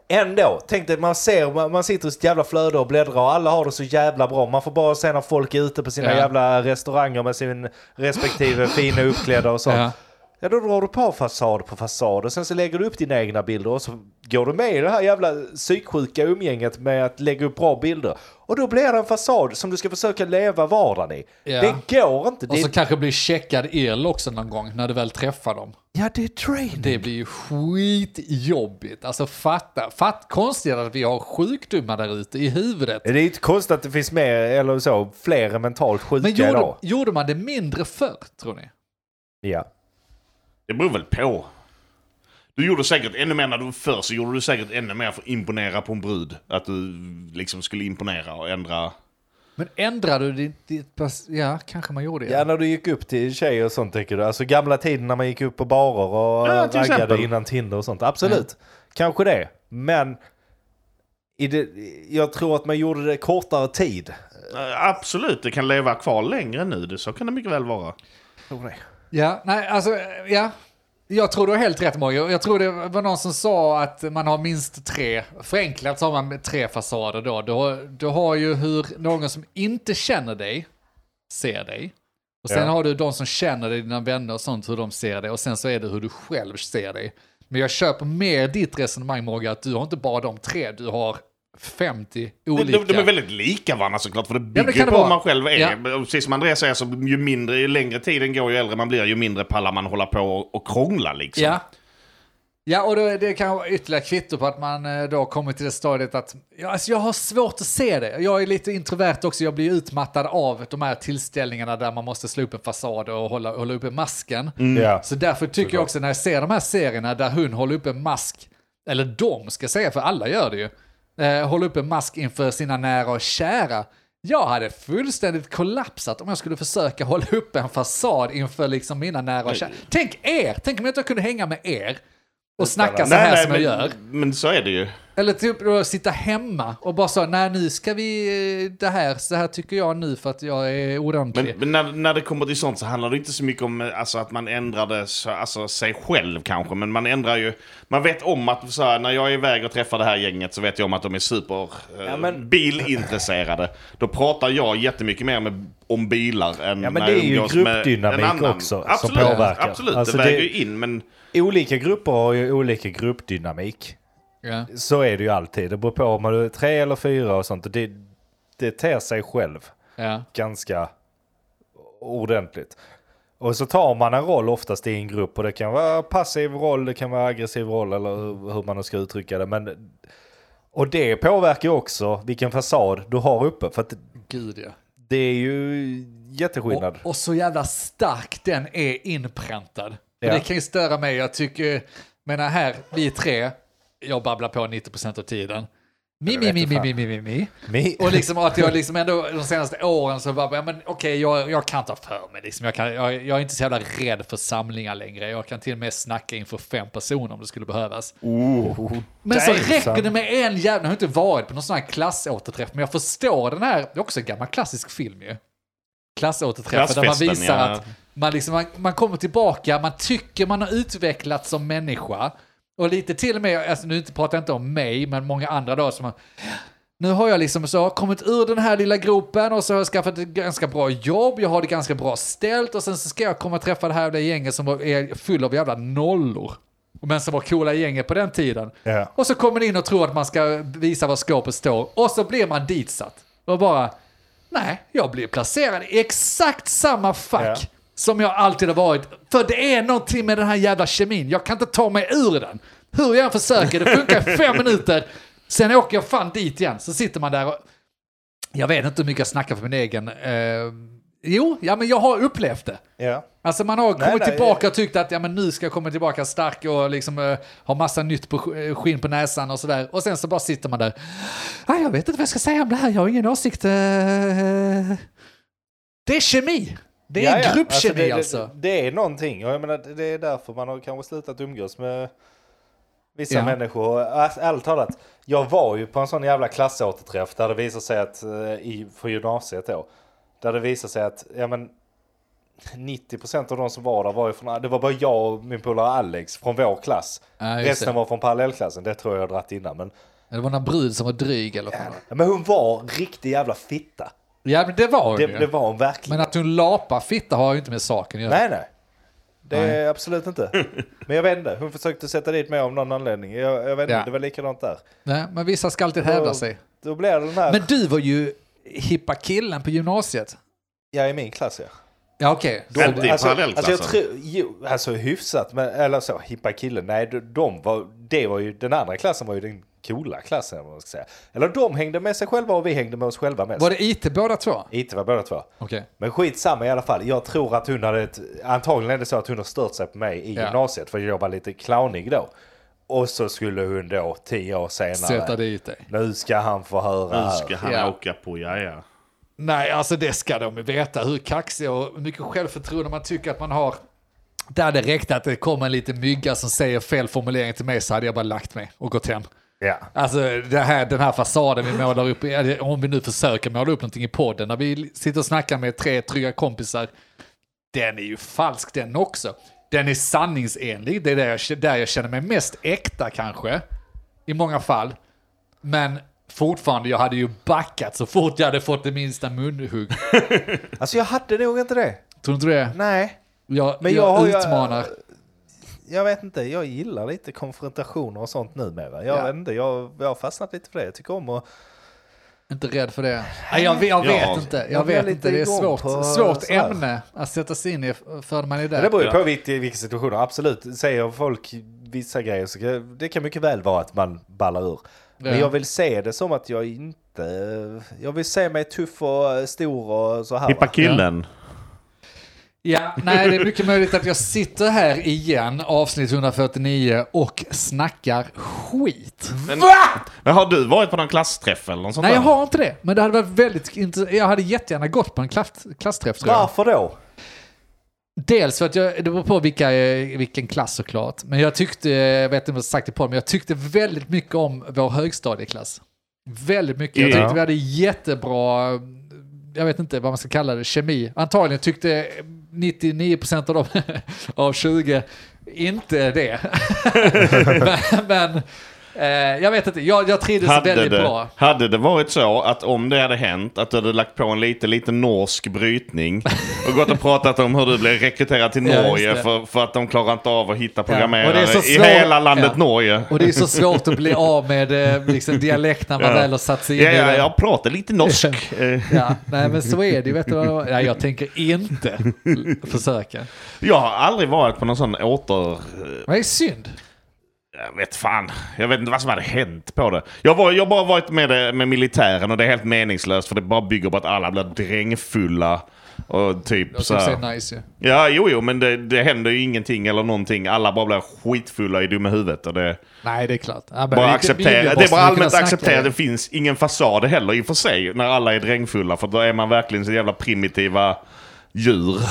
ändå, tänk dig man ser, man, man sitter i sitt jävla flöde och bläddrar och alla har det så jävla bra. Man får bara se när folk är ute på sina Ja. jävla restauranger med sin respektive fina uppklädda och sånt. Ja. Ja, då drar du på fasad på fasad och sen så lägger du upp dina egna bilder och så går du med i det här jävla psyksjuka umgänget med att lägga upp bra bilder. Och då blir det en fasad som du ska försöka leva vardagen i. Ja. Det går inte. Och Det, så kanske blir checkad el också någon gång när du väl träffar dem. ja, det är draining. Det blir ju skitjobbigt. Alltså fatta, fatt konstigt att vi har sjukdomar där ute i huvudet. Det är inte konstigt att det finns mer, eller så, fler mentalt sjuka Men gjorde, idag. gjorde man det mindre förr, tror ni? Ja. Det beror väl på. Du gjorde säkert ännu mer när du var förr, så gjorde du säkert ännu mer för att imponera på en brud. Att du liksom skulle imponera och ändra. Men ändrade du ditt, ditt pass- Ja, kanske man gjorde det. Ja, när du gick upp till tjejer och sånt tänker du. Alltså gamla tiden när man gick upp på barer och Ja, till raggade exempel. innan Tinder och sånt. Absolut. Kanske det. Men i det, jag tror att man gjorde det kortare tid. Eh, absolut, det kan leva kvar längre nu. Det, så kan det mycket väl vara. Tror det. Ja, nej, alltså, ja. Jag tror du har helt rätt Morgan. Jag tror det var någon som sa att man har minst tre, förenklat så har man tre fasader då. Du har, du har ju hur någon som inte känner dig ser dig. Och sen Ja. har du de som känner dig, dina vänner och sånt, hur de ser dig. Och sen så är det hur du själv ser dig. Men jag köper mer ditt resonemang Morgan, att du har inte bara de tre, du har 50 De, olika. de, de är väldigt lika varandra såklart, för det bygger kan det på hur man själv är. Ja. Precis som Andreas säger, så ju mindre, ju längre tiden går, ju äldre man blir, ju mindre pallar man hålla på och, och krångla liksom. Ja. Ja, och det, det kan vara ytterligare kvitto på att man eh, då kommer till det stadiet att ja, alltså jag har svårt att se det. Jag är lite introvert också, jag blir utmattad av de här tillställningarna där man måste slå upp en fasad och hålla, hålla uppe masken. Ja. Så därför tycker jag också när jag ser de här serierna där hon håller upp en mask, eller de ska säga, för alla gör det ju, eh, håller upp en mask inför sina nära och kära. Jag hade fullständigt kollapsat om jag skulle försöka hålla upp en fasad inför liksom mina nära och kära. Tänk er, tänk om jag inte kunde hänga med er och snacka så här som men, jag gör. men så är det ju. Eller typ då sitta hemma och bara så, nej nu ska vi, eh, det här, så här tycker jag nu för att jag är ordentlig. Men, men när, när det kommer till sånt så handlar det inte så mycket om eh, alltså, att man ändrar det, så, alltså, sig själv kanske. Men man ändrar ju, man vet om att så här, när jag är iväg och träffar det här gänget så vet jag om att de är super eh, Ja, men- bilintresserade. Då pratar jag jättemycket mer med, om bilar än Ja, men när det är ju gruppdynamik en annan. också som absolut, påverkar. Absolut, Alltså, det det- väger ju in. Men Olika grupper har ju olika gruppdynamik. Ja. Så är det ju alltid. Det beror på om man är tre eller fyra och sånt. Det, det ter sig själv Ja. ganska ordentligt. Och så tar man en roll oftast i en grupp och det kan vara passiv roll, det kan vara aggressiv roll eller hur, man ska uttrycka det. Men, och det påverkar ju också vilken fasad du har uppe. För att Gud ja. det är ju jätteskillnad. Och, och så jävla stark den är inpräntad. Ja. Det kan ju störa mig. Jag tycker, menar här, vi tre, jag babblar på 90% av tiden. Mi, mi, mi, mi, mi, mi, mi, mi. Och liksom att jag liksom ändå de senaste åren så bara, ja, men okej, jag, jag kan ta för mig liksom. Jag, kan, jag, jag är inte så jävla rädd för samlingar längre. Jag kan till och med snacka inför fem personer om det skulle behövas. Oh, Men så räcker det med en jävla, jag har inte varit på någon sån här klassåterträff, men jag förstår den här, det är också en gammal klassisk film ju. Klassåterträff, där man visar ja. att man, liksom, man, man kommer tillbaka, man tycker man har utvecklats som människa. Och lite till och med, alltså, nu pratar jag inte om mig, men många andra då som har, nu har jag liksom så kommit ur den här lilla gropen och så har jag skaffat ett ganska bra jobb, jag har det ganska bra ställt och sen så ska jag komma och träffa det här jävla gänget som är full av jävla nollor. Men som var coola gänget på den tiden. Ja. Och så kommer man in och tror att man ska visa var skåpet står och så blir man ditsatt. Och bara, nej, jag blir placerad i exakt samma fack Ja. Som jag alltid har varit. För det är någonting med den här jävla kemin, jag kan inte ta mig ur den. Hur jag än försöker, det funkar i fem minuter, sen åker jag fan dit igen. Så sitter man där och, jag vet inte hur mycket jag snackar för min egen, eh, jo, ja men jag har upplevt det. Ja. Alltså man har kommit nej, tillbaka och tyckt att ja, men nu ska jag komma tillbaka stark och liksom uh, ha massa nytt på, eh, skinn på näsan och sådär. Och sen så bara sitter man där. Ah, jag vet inte vad jag ska säga om det här, jag har ingen åsikt. eh." det är kemi. Det är Ja, gruppkemi det, alltså. Det, är någonting och jag menar det är därför man har kanske slutat umgås med vissa Ja. människor. Ärligt talat, jag var ju på en sån jävla klassåterträff där det visade sig att, eh, i, för gymnasiet då, där det visade sig att, ja men 90% av de som var där var ju från, det var bara jag och min polare Alex från vår klass. Ja, Resten det. var från parallellklassen, det tror jag jag dragit innan. Men, det var någon brud som var dryg eller vad. ja, men hon var riktig jävla fitta. Ja, men det var hon Det, ju. det var hon verkligen. Men att hon lapar fitta har ju inte med saken att göra. Nej, nej. Det Nej. är absolut inte. Men jag vet inte, hon försökte sätta dit mig av någon anledning. Jag, jag vet inte, Ja. det var likadant där. Nej, men vissa ska alltid hävda sig. Då blev det den här, Men du var ju hippa killen på gymnasiet. jag är i min klass ja. Ja, okej. Det är alltså, parallellklassen. alltså, jag tror, jo, alltså hyfsat, men, eller så, hippa killen, nej de, de var, det var ju, den andra klassen var ju den coola klassen, eller vad man ska säga. Eller de hängde med sig själva och vi hängde med oss själva mest. Var det IT båda två? IT var båda två. Okej. Men skitsamma i alla fall. Jag tror att hon hade, ett, antagligen är det så att hon har stört sig på mig i Ja. gymnasiet för jag var lite clownig då. Och så skulle hon då tio år senare, Sätta dit dig. nu ska han få höra Nu ska han Ja. åka på, ja ja. Nej, alltså det ska de veta. Hur kaxig och hur mycket självförtroende man tycker att man har. Där det räckte att det kom en liten mygga som säger fel formulering till mig så hade jag bara lagt mig och gått hem. Ja. Alltså här, den här fasaden vi målar upp, om vi nu försöker måla upp någonting i podden, när vi sitter och snackar med tre trygga kompisar, den är ju falsk den också. Den är sanningsenlig, det är där jag, där jag känner mig mest äkta kanske. I många fall. Men fortfarande, jag hade ju backat så fort jag hade fått det minsta munhugg. Alltså jag hade nog inte det. Tror du inte det? Nej. Jag, Men jag, jag utmanar. Jag vet inte, jag gillar lite konfrontationer och sånt numera. Jag Ja. vet inte, jag, jag har fastnat lite för det. Jag tycker om att... Inte rädd för det. Nej, jag, jag vet Ja. inte. Jag Jag vet lite inte. Det är svårt, svårt ämne att sätta sig in i för man är där. det beror ju på vilka, vilka situationer. Absolut, säger folk vissa grejer så det kan mycket väl vara att man ballar ur. Men Ja. jag vill se det som att jag inte... Jag vill se mig tuff och stor och så här. Hippa killen. Ja, nej, det är mycket möjligt att jag sitter här igen, avsnitt 149, och snackar skit. Men, men har du varit på någon klassträff eller något sånt Nej, jag där? har inte det. Men det hade varit väldigt intressant. Jag hade jättegärna gått på en klass, klassträff tror jag. Varför då? Dels för att jag, det beror på vilka, eh, vilken klass såklart. Men jag tyckte, jag vet inte om jag sagt det på men jag tyckte väldigt mycket om vår högstadieklass. Väldigt mycket. Jag Ja. tyckte vi hade jättebra, jag vet inte vad man ska kalla det, kemi. Antagligen tyckte 99% av dem, av 20, inte det. men men eh, jag vet inte, jag, jag trivdes Hade väldigt det, bra. hade det varit så att om det hade hänt att du hade lagt på en lite, lite norsk brytning och gått och pratat om hur du blev rekryterad till Ja, Norge det. för, för att de klarar inte av att hitta programmerare är så i hela landet ja. Norge. Och det är så svårt att bli av med eh, liksom, dialekt när man Ja. väl har satt sig in Ja, i ja, det. jag pratar lite norsk. Ja, nej men så är det. Vet du vad? Nej, jag tänker inte försöka. Jag har aldrig varit på någon sån åter... det är synd. Jag vet fan. Jag vet inte vad som hade hänt på det. Jag, var, jag har bara varit med, det, med militären och det är helt meningslöst för det bara bygger på att alla blir drängfulla. Och typ Jag så här. nice ju. Ja, jo, jo, men det, det händer ju ingenting eller någonting. Alla bara blir skitfulla i dumma huvudet. Och det, Nej, det är klart. Ja, bara acceptera. Det är bara allmänt acceptera. Det finns ingen fasad heller i och för sig när alla är drängfulla. För då är man verkligen så jävla primitiva djur.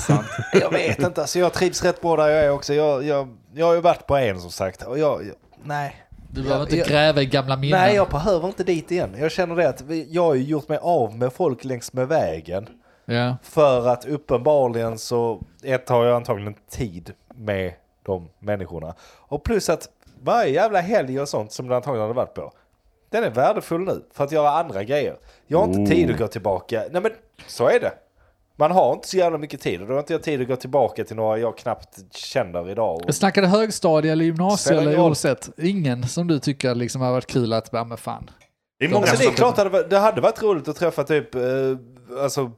Jag vet inte, alltså jag trivs rätt bra där jag är också. Jag, jag, jag har ju varit på en som sagt. Och jag, jag, nej. Du behöver inte jag, gräva i gamla minnen. Nej, jag behöver inte dit igen. Jag känner det att vi, jag har ju gjort mig av med folk längs med vägen. Ja. För att uppenbarligen så, ett har jag antagligen tid med de människorna. Och plus att varje jävla helg och sånt som du antagligen hade varit på. Den är värdefull nu för att göra andra grejer. Jag har inte tid att gå tillbaka. Nej men så är det. Man har inte så jävla mycket tid och då har inte jag tid att gå tillbaka till några jag knappt känner idag. Jag snackade högstadie eller gymnasium Spelar eller oavsett. Ingen som du tycker liksom har varit kul att, ja men fan. Det är många Alltså det är klart att det hade varit roligt att träffa typ, eh, alltså...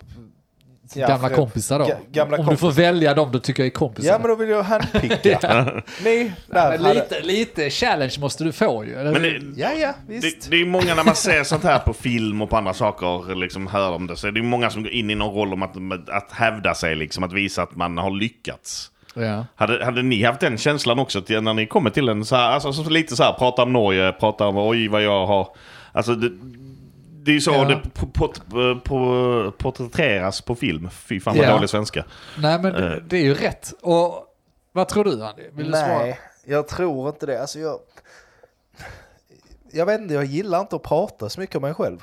ja, gamla kompisar då. Ga- gamla Om kompis- du får välja dem du tycker är kompisar. Ja men då vill jag handpicka. Ni, där hade- lite, lite challenge måste du få ju. Men det, Ja ja, det, visst. det är många när man ser sånt här på film och på andra saker, liksom hör om det, så är det många som går in i någon roll om att, att hävda sig, liksom, att visa att man har lyckats. ja. Hade, hade ni haft den känslan också till, när ni kommer till en så här, alltså så lite så här, prata om Norge, prata om oj vad jag har, alltså det, det är ju så Ja. det på, på, på, porträtteras på film. Fy fan vad Ja. dålig svenska. Nej men det, det är ju rätt. Och vad tror du Andy? Vill du svara? Nej, jag tror inte det. Alltså jag... Jag vet inte, jag gillar inte att prata så mycket om mig själv.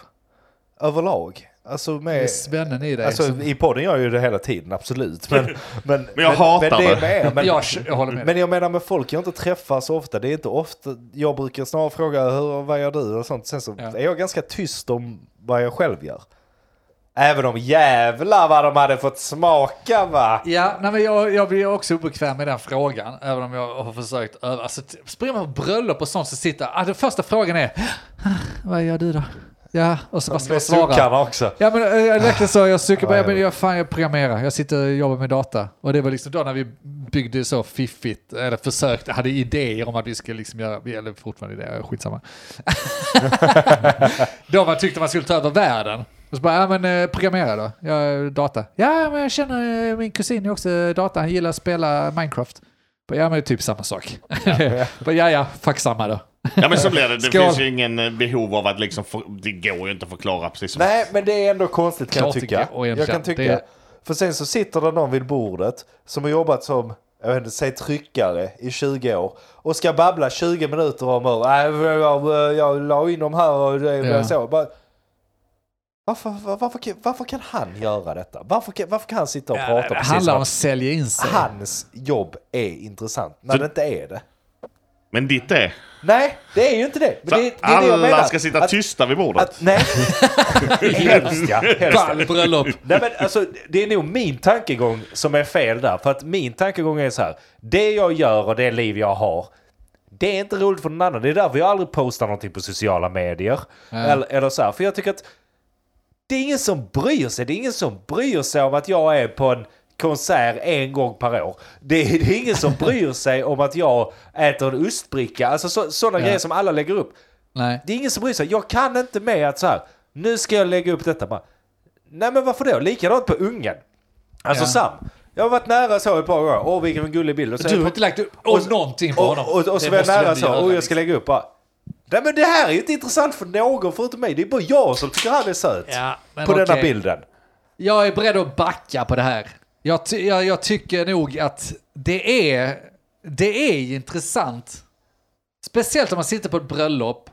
Överlag. Alltså Det med... är svennen i dig. Alltså som- i podden gör jag ju det hela tiden, absolut. Men, men, Men jag hatar men det. Med, men, jag, jag håller med. men jag menar med folk jag inte träffar så ofta. Det är inte ofta. Jag brukar snarare fråga hur, vad gör du och sånt. Sen så Ja. är jag ganska tyst om vad jag själv gör. Även om jävlar vad de hade fått smaka va. Ja, nej, men jag, jag blir också obekväm med den frågan, även om jag har försökt öva. Alltså, springer man på bröllop och sånt så sitter, ah, den första frågan är, vad gör du då? Ja, och så bara ska jag svara. också. Ja men jag verkligen så, jag suckar bara, Ja, men jag, fan, jag programmerar, jag sitter och jobbar med data. Och det var liksom då när vi byggde så fiffigt, eller försökte, hade idéer om att vi skulle liksom göra, eller fortfarande idéer, skitsamma. då man tyckte man skulle ta över världen. Och så bara, ja men eh, programmera då, jag data. Ja men jag känner, eh, min kusin är också data, han gillar att spela Minecraft. Bara, Ja men det är typ samma sak. Bara, ja ja, fuck samma då. Ja men så blir det. Det Skål. finns ju ingen eh, behov av att liksom, för, det går ju inte att förklara precis som Nej, men det är ändå konstigt kan jag Klart det tycka. går, Jag kan tycka. Det För sen så sitter det någon vid bordet som har jobbat som, jag vet inte, säg tryckare i 20 år. Och ska babbla 20 minuter om hur, "Nej, jag, jag, jag la in dem här och det Ja. så. Bara, Varför, var- varför, kan- varför kan han göra detta? Varför kan, varför kan han sitta och Ja, prata det handlar om att sälja in sig. hans jobb är intressant när Så- det inte är det? Men ditt är. Nej, det är ju inte det. Men Så det, det det jag alla menar. ska sitta Att- tysta vid bordet. Att, nej, helst ja. Helst. bröllop. Nej, men alltså, det är nog min tankegång som är fel där. För att min tankegång är så här. Det jag gör och det liv jag har. Det är inte roligt för någon annan. Det är därför jag aldrig postar någonting på sociala medier. Eller, eller så här. För jag tycker att det är ingen som bryr sig. Det är ingen som bryr sig om att jag är på en konsert en gång per år. Det är, det är ingen som bryr sig om att jag äter en ostbricka. Alltså så, sådana grejer som alla lägger upp. Nej. Det är ingen som bryr sig. Jag kan inte med att så här, nu ska jag lägga upp detta. Bara, Nej men varför då? Likadant på ungen. Alltså Ja. Sam. Jag har varit nära så ett par gånger. Åh vilken gullig bild. Och så Du har inte lagt upp och, någonting på och, honom. och, och, så Det var jag nära så. Och jag ska liksom. lägga upp bara. Nej men det här är ju inte intressant för någon förutom mig. Det är bara jag som tycker han är söt. Ja, på denna okej. bilden. Jag är beredd att backa på det här. Jag, jag, jag tycker nog att det är, det är intressant. Speciellt om man sitter på ett bröllop.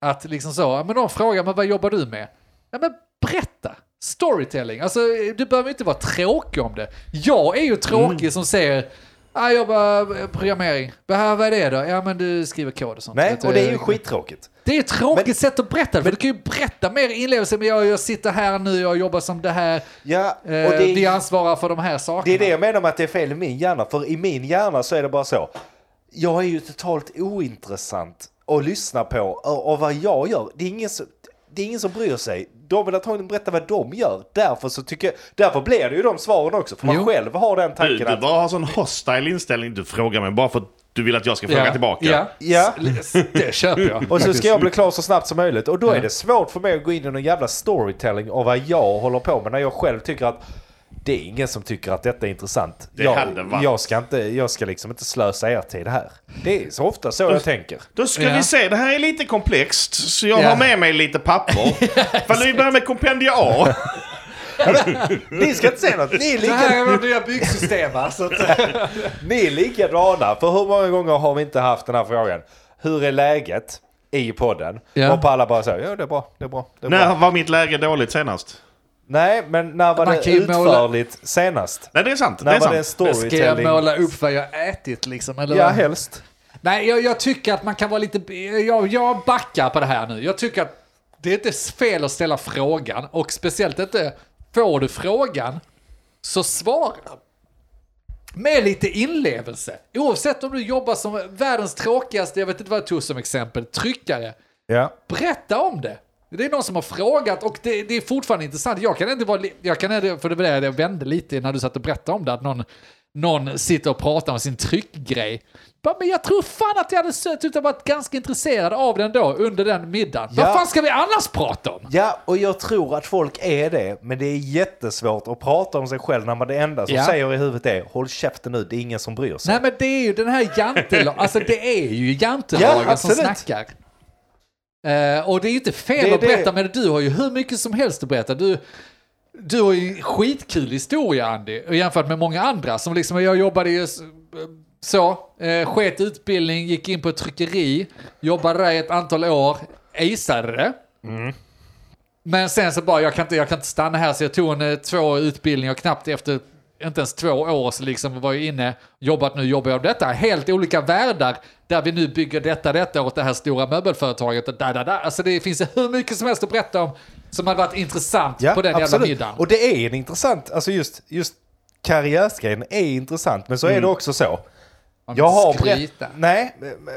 Att liksom så, men de frågar men vad jobbar du med? Ja men berätta. Storytelling. Alltså du behöver inte vara tråkig om det. Jag är ju tråkig Mm. som säger Jag jobbar eh, programmering. Vad vad är det då? Ja men du skriver kod och sånt. Nej, och det är ju skittråkigt. det är ett tråkigt Men- sätt att berätta för du kan ju berätta mer inlevelse. Men jag, jag sitter här nu, jag jobbar som det här. Ja, och Eh, det Vi är, ansvarar för de här sakerna. det är det jag menar med att det är fel i min hjärna. För i min hjärna så är det bara så. Jag är ju totalt ointressant att lyssna på och, och vad jag gör. Det är ingen som, det är ingen som bryr sig. De vill antagligen berätta vad de gör. Därför, så tycker, jag- därför blir det ju de svaren också. För man Jo. själv har den Du, tanken du att... bara har sån hostile inställning. Du frågar mig bara för att du vill att jag ska fråga ja. tillbaka. Ja. Ja. S- det köper jag. Och så ska jag bli klar så snabbt som möjligt. Och då är Ja. det svårt för mig att gå in i någon jävla storytelling av vad jag håller på med. När jag själv tycker att det är ingen som tycker att detta är intressant. Det jag, hade varit. jag, ska inte, jag ska liksom inte slösa er tid här. Det är så ofta så jag tänker. Då ska Ja. vi se, det här är lite komplext. Så jag Ja. har med mig lite papper. Fall vi börjar med kompendia A. Ni ska inte säga något. Ni är Det här lika, är vårt nya byggsystem. Så att, ni är likadana. För hur många gånger har vi inte haft den här frågan? Hur är läget i podden? Ja. Och på alla bara säger ja det är bra, det är bra. Det är bra. När var mitt läge dåligt senast? Nej, men när var Man det kan ju måla- utförligt senast? Nej, det är sant. Det När är var det en sant. ska jag storytelling? måla upp vad jag ätit liksom? Eller Ja, vad? helst. Nej, jag, jag tycker att man kan vara lite... Jag, jag backar på det här nu. Jag tycker att det är inte fel att ställa frågan och speciellt inte får du frågan så svara. Med lite inlevelse. Oavsett om du jobbar som världens tråkigaste, jag vet inte vad jag tog som exempel, tryckare. Ja. Berätta om det. Det är någon som har frågat och det, det är fortfarande intressant. Jag kan inte vara, jag kan inte, för det var det jag vände lite när du satt och berättade om det, att någon, någon sitter och pratar om sin tryckgrej. Bara, Men jag tror fan att jag hade sett ut att varit ganska intresserad av den då under den middagen. Ja. Vad fan ska vi annars prata om? Ja, och jag tror att folk är det. Men det är jättesvårt att prata om sig själv när man det enda som Ja. säger i huvudet är håll käften nu, det är ingen som bryr sig. Nej men det är ju den här jantelagen, alltså det är ju jantelagen Ja, som snackar. Eh, och det är ju inte fel Det att berätta, det. men du har ju hur mycket som helst att berätta. Du, du har ju en skitkul historia Andy, jämfört med många andra som liksom, jag jobbade ju så, eh, sket utbildning, gick in på ett tryckeri, jobbade där i ett antal år, aceade det. Men sen så bara, jag kan inte, jag kan inte stanna här, så jag tog en eh, två utbildningar knappt efter, inte ens två år, så liksom var jag inne, jobbat nu, jobbar jag med detta. Helt olika världar där vi nu bygger detta, detta åt det här stora möbelföretaget. Och där, där, där. Alltså det finns hur mycket som helst att berätta om som hade varit intressant på den jävla middagen. Och det är en intressant, alltså just, just karriärsgrejen är intressant. Men så är det också så. Man Jag har berättat, nej,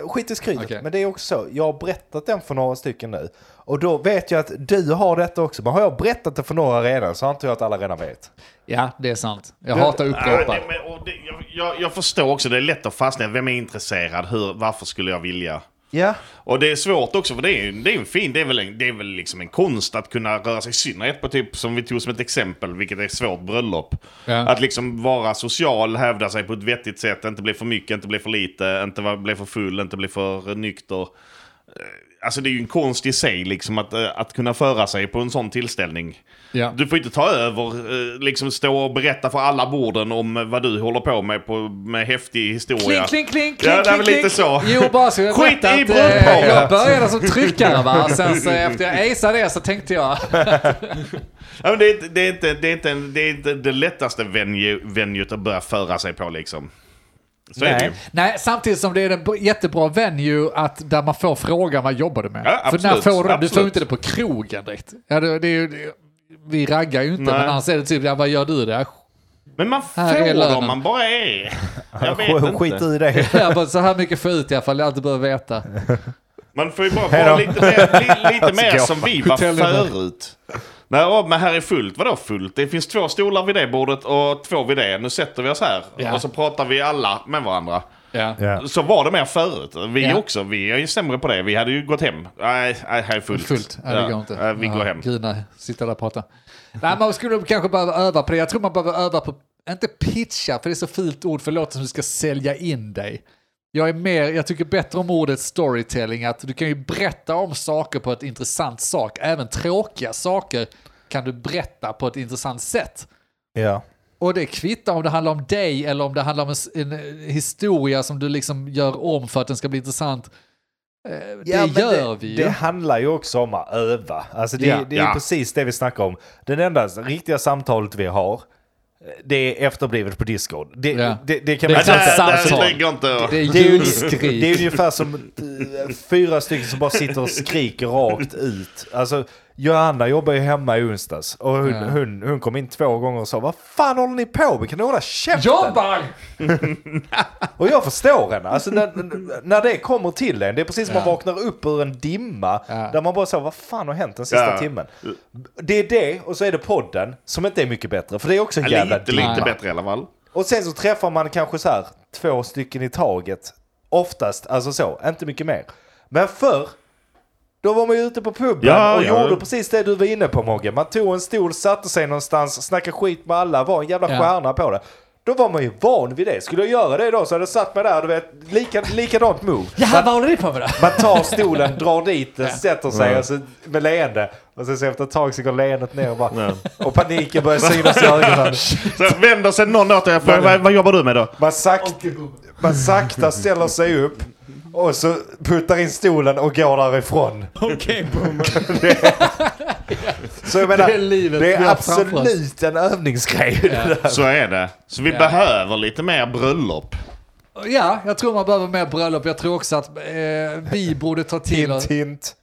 skit i skrytet. Okej. Men det är också så, jag har berättat den för några stycken nu. Och då vet jag att du har detta också. Men har jag berättat det för några redan så antar jag att alla redan vet. Ja, det är sant. Jag Det- hatar att Ja, upprepa. det, men, och det, jag, jag, jag förstår också, det är lätt att fastna. Vem är intresserad? Hur, varför skulle jag vilja? Ja, Och det är svårt också, för det är, det är en fin, det är väl, en, det är väl liksom en konst att kunna röra sig i synnerhet på typ, som vi tog som ett exempel, vilket är ett svårt bröllop. Ja. Att liksom vara social, hävda sig på ett vettigt sätt, inte bli för mycket, inte bli för lite, inte bli för full, inte bli för nykter. Alltså det är ju en konst i sig liksom att, eh, att kunna föra sig på en sån tillställning. Ja. Du får inte ta över, eh, liksom stå och berätta för alla borden om vad du håller på med på, med häftig historia. Klink, klink, klink, Ja, klink, det är väl klink, lite så. Jo, bara så jag Skit i att, eh, Jag började som tryckare va, sen så efter jag aceade det så tänkte jag, Ja, men det, är inte, det, är inte, det, är inte, det är inte det lättaste venue, venuet att börja föra sig på liksom. Så är det Nej. ju. nej samtidigt som det är en jättebra venue att där man får frågan vad jobbar du med? Ja, För när absolut, får du? Du får absolut. inte det på krogen direkt. Ja, det, det är ju, det, vi raggar ju inte, Nej. men annars är det typ, ja, vad gör du där? Men man får om man bara är. Jag vet Sk- Skit inte. i det. Jag bara, så här mycket får ut i alla fall, jag inte behöver veta. Man får ju bara vara lite mer, li, lite mer Skål. som vi var förut. Nej, men här är fullt. Vadå fullt? Det finns två stolar vid det bordet och två vid det. Nu sätter vi oss här. Ja. Och så pratar vi alla med varandra. Ja. Så var det mer förut. Vi Ja. också. Vi är ju sämre på det. Vi hade ju gått hem. Nej, nej här är fullt. Fullt, ja, det går inte. Ja, vi går hem. Grina, sitta där och prata. Nej, man skulle kanske behöva öva på det. Jag tror man behöver öva på, inte pitcha, för det är så fult ord för det låter som du ska sälja in dig. Jag är mer, jag tycker bättre om ordet storytelling, att du kan ju berätta om saker på ett intressant sak. Även tråkiga saker kan du berätta på ett intressant sätt. Ja. Och det kvittar om det handlar om dig eller om det handlar om en, en eh, historia som du liksom gör om för att den ska bli intressant. Eh, Det Ja, gör det, vi ju. Det handlar ju också om att öva. Alltså det, Ja. det är Ja. precis det vi snackar om. Det enda riktiga samtalet vi har, det är efterblivet på Discord. Det, Ja. det, det kan Det man det, det, det inte. Det är Det är, det är ungefär som eh, fyra stycken som bara sitter och skriker rakt ut. Alltså, Johanna jobbar ju hemma i onsdags och hon, Ja. hon, hon kom in två gånger och sa Vad fan håller ni på med? Kan ni hålla käften? Jobbar! Och jag förstår henne. Alltså när, när det kommer till en, det är precis som man Ja. vaknar upp ur en dimma Ja. där man bara säger vad fan har hänt den sista Ja. timmen? Det är det och så är det podden som inte är mycket bättre för det är också en jävla Lite, dimma. lite bättre i alla fall. Och sen så träffar man kanske så här två stycken i taget. Oftast, alltså så, inte mycket mer. Men förr, då var man ju ute på puben Ja, och ja. gjorde precis det du var inne på Mogge. Man tog en stol, satte sig någonstans, snackade skit med alla, var en jävla Ja. stjärna på det. Då var man ju van vid det. Skulle jag göra det då så hade jag satt mig där, du vet, lika, likadant move. Jaha, vad håller ni på med då? Man tar stolen, drar dit den, sätter sig och så, med leende. Och sen så efter ett tag så går leendet ner och, bara, och paniken börjar synas i ögonen. Så vänder sig någon åt dig och frågar vad, vad jobbar du med då? Man, sakt, man sakta ställer sig upp och så puttar in stolen och går därifrån. Okej, boom. Så jag menar, Det är livet det är oss. absolut en övningsgrej. det där. Så är det. Så vi Ja. behöver lite mer bröllop. Ja, jag tror man behöver mer bröllop. Jag tror också att eh, vi borde ta till Hint, oss... hint.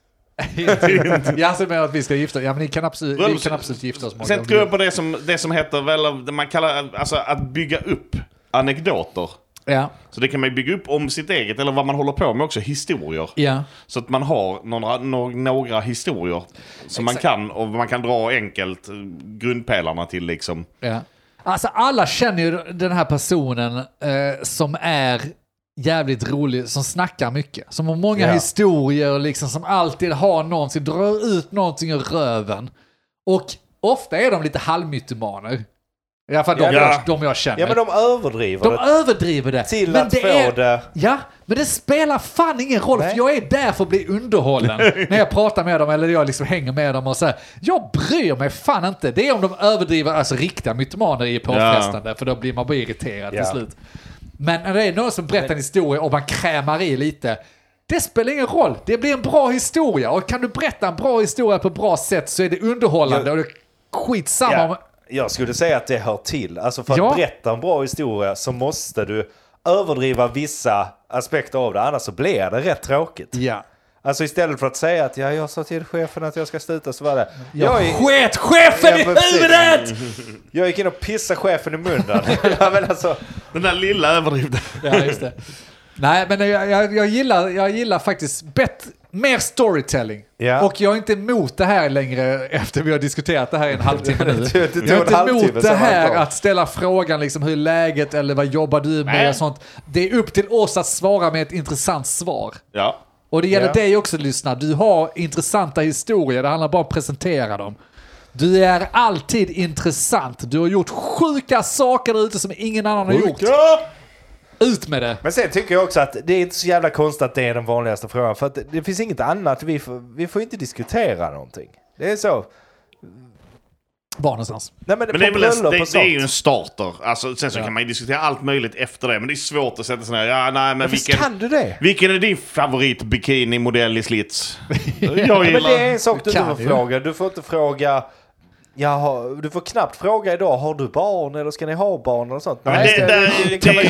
Jag ser med att vi ska gifta Ja, men ni kan absolut, vi kan absolut gifta oss. Sen tror jag på det som, det som heter väl, det man kallar, alltså att bygga upp anekdoter. Ja, Så det kan man bygga upp om sitt eget, eller vad man håller på med också, historier. ja. Så att man har några, nå- några historier som man Exakt. kan, och man kan dra enkelt eh, grundpelarna till liksom. Ja. Alltså alla känner ju den här personen eh, som är jävligt rolig, som snackar mycket. Som har många Ja. historier, liksom, som alltid har någonting, drar ut någonting ur röven. Och ofta är de lite halvmytomaner. I alla fall de, Ja. jag, de jag känner. Ja men de överdriver de det överdriver det. till men att det få är, det. Ja, men det spelar fan ingen roll Nej. för jag är där för att bli underhållen. när jag pratar med dem eller jag liksom hänger med dem och så här. Jag bryr mig fan inte. Det är om de överdriver, alltså riktiga mytomaner är påfrestande för då blir man bara irriterad Ja. till slut. Men när det är någon som berättar en historia och man krämar i lite, det spelar ingen roll. Det blir en bra historia och kan du berätta en bra historia på ett bra sätt så är det underhållande och det skitsamma om... Ja, jag skulle säga att det hör till. Alltså för att Ja. berätta en bra historia så måste du överdriva vissa aspekter av det, annars så blir det rätt tråkigt. Ja. Alltså istället för att säga att ja, jag sa till chefen att jag ska sluta så var det. Jag är- sket chefen Ja, i huvudet! Jag gick in och pissade chefen i munnen. ja, men alltså, Den där lilla överdrivna. Ja, just det. Nej, men jag, jag, jag, gillar, jag gillar faktiskt bett, mer storytelling. Ja. Och jag är inte emot det här längre efter vi har diskuterat det här i en halvtimme nu. Jag är inte emot det här att ställa frågan liksom hur är läget eller vad jobbar du med Nej. och sånt. Det är upp till oss att svara med ett intressant svar. Ja. Och det gäller Ja. dig också lyssna. Du har intressanta historier, det handlar bara om att presentera dem. Du är alltid intressant. Du har gjort sjuka saker där ute som ingen annan har gjort. Ut med det! Men sen tycker jag också att det är inte så jävla konstigt att det är den vanligaste frågan. För att det finns inget annat. Vi får, vi får inte diskutera någonting. Det är så. Var någonstans? Nej, men, Men det är, väl en, det, det är ju en starter. Alltså, sen så Ja. kan man ju diskutera allt möjligt efter det. Men det är svårt att sätta sig ner. Ja, nej, men Visst vilken, kan du det? vilken är din favorit bikini-modell i slits? Jag Ja, men gillar... det är en sak du inte får fråga. Du får inte fråga... Jaha, du får knappt fråga idag, har du barn eller ska ni ha barn eller sånt? Nej, det, det, det, det,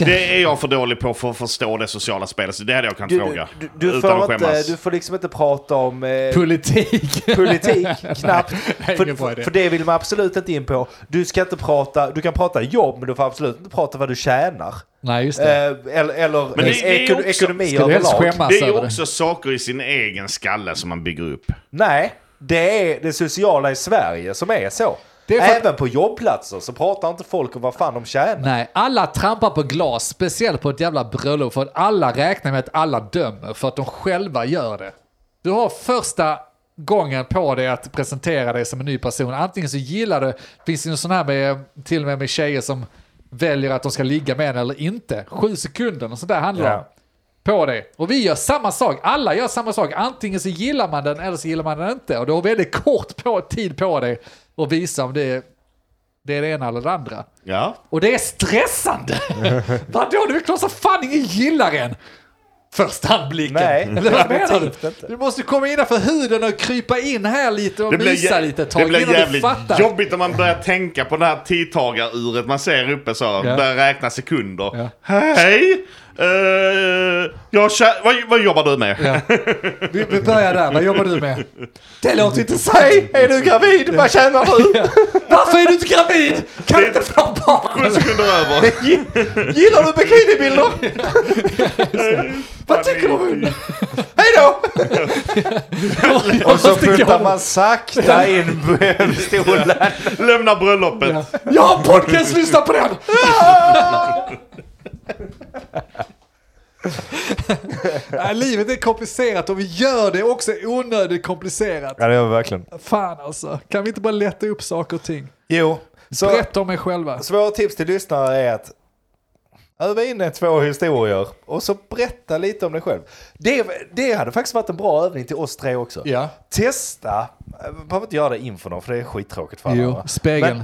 ju det, är jag för dålig på för att förstå det sociala spelet. Så det hade jag kunnat Du, fråga. du, du, utan får att inte, du får liksom inte prata om eh, Politik! politik, knappt. Nej, För, idé. för det vill man absolut inte in på. Du ska inte prata, du kan prata jobb men du får absolut inte prata vad du tjänar. Nej, just det. Eh, eller eller Men det- det är också- ekonomi överlag. Det är ju också saker i sin egen skalle som man bygger upp. Nej, det är det sociala i Sverige som är så. Det är för Även på jobbplatser så pratar inte folk om vad fan de tjänar. Nej, alla trampar på glas, speciellt på ett jävla bröllop, för att alla räknar med att alla dömer för att de själva gör det. Du har första gången på dig att presentera dig som en ny person. Antingen så gillar du, finns det ju sån här med, till och med med tjejer som väljer att de ska ligga med en eller inte. Sju sekunder och sådär handlar det om. Ja. På det. Och vi gör samma sak, alla gör samma sak. Antingen så gillar man den eller så gillar man den inte. Och du har väldigt kort på, tid på dig att visa om det är det, är det ena eller det andra. Ja. Och det är stressande! Vadå? Det är klart som fan ingen gillar en! Första anblicken. Nej, Eller vad menar du? inte. Du måste komma innanför huden och krypa in här lite och Det mysa lite ett tag det blir jävligt jobbigt om man börjar tänka på det här tidtagaruret man ser uppe så. Börjar räkna sekunder. Ja. Hej! Uh, jag vad, vad jobbar du med? Ja. Vi, vi börjar där, vad jobbar du med? Det låter intressant! Hej, är du gravid? Vad tjänar du? Varför är du inte gravid? Kan du inte få barn? Sju sekunder över. Gillar du bikinibilder? Vad tycker du om? Hej då! Och så puttar man sakta in stolen. Lämna bröllopet. Jag har podcast, lyssna på den! Nej, livet är komplicerat och vi gör det också onödigt komplicerat. Ja, det gör vi verkligen. Fan alltså, kan vi inte bara lätta upp saker och ting? Jo, så Berätta om er själva. svåra tips till lyssnare är att öva in ett, två historier och så berätta lite om dig själv. Det, det hade faktiskt varit en bra övning till oss tre också. Ja. Testa, behöver inte göra det inför någon för det är skittråkigt för alla. Jo, spegeln.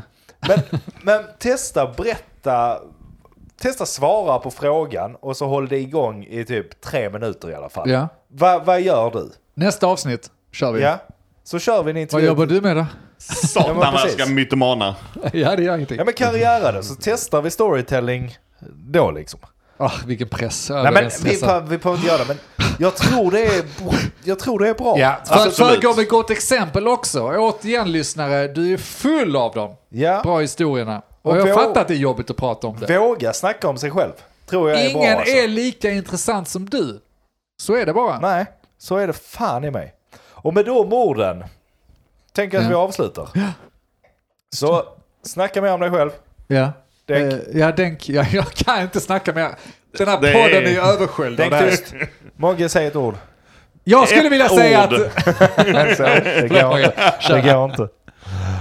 Men, men, men testa berätta, testa svara på frågan och så håll det igång i typ tre minuter i alla fall. Ja. Va, vad gör du? Nästa avsnitt kör vi. Ja, så kör vi en Vad intervju. jobbar du med då? Satan Ja, vad jag ska mytomana. Ja, det gör ingenting. Ja men karriära så testar vi storytelling då liksom. Ah, vilken press. Nej men jag vi, vi behöver inte göra det men jag tror det är, jag tror det är bra. Ja, för att föregå med gott exempel också. Återigen lyssnare, du är full av dem. Ja. Bra historierna. Och, Och jag vå- fattar att det är jobbigt att prata om det. Våga snacka om sig själv. Tror jag är Ingen bra alltså. är lika intressant som du. Så är det bara. Nej, så är det fan i mig. Och med de orden tänker jag att Ja. vi avslutar. Så snacka mer om dig själv. Ja. Denk. Eh, ja, denk. Ja, jag kan inte snacka mer. Den här Det podden är- ju översköljd av det här. tyst. Mogge, säg ett ord. Jag skulle vilja säga att... Nej, så, det, går, det går inte.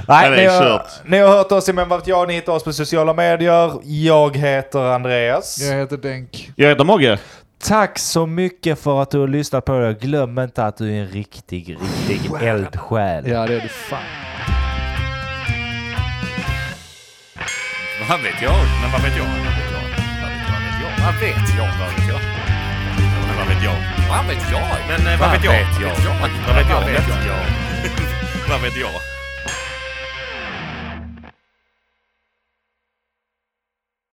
Nej, Nej, det ni, har, ni har hört oss i Men vad vet jag, ni hittar oss på sociala medier. Jag heter Andreas. Jag heter Denk. Jag heter Mogge. Tack så mycket för att du har lyssnat på det. Glöm inte att du är en riktig, riktig eldsjäl. Ja, det är du fan. Vad vet jag? Men vad vet jag? Vad vet jag? Vad vet jag? Men vad vet jag? Vad vet jag? Men eh, vad vet jag? Vad vet jag? Vad vet jag? Vad vet jag? Vad vet jag?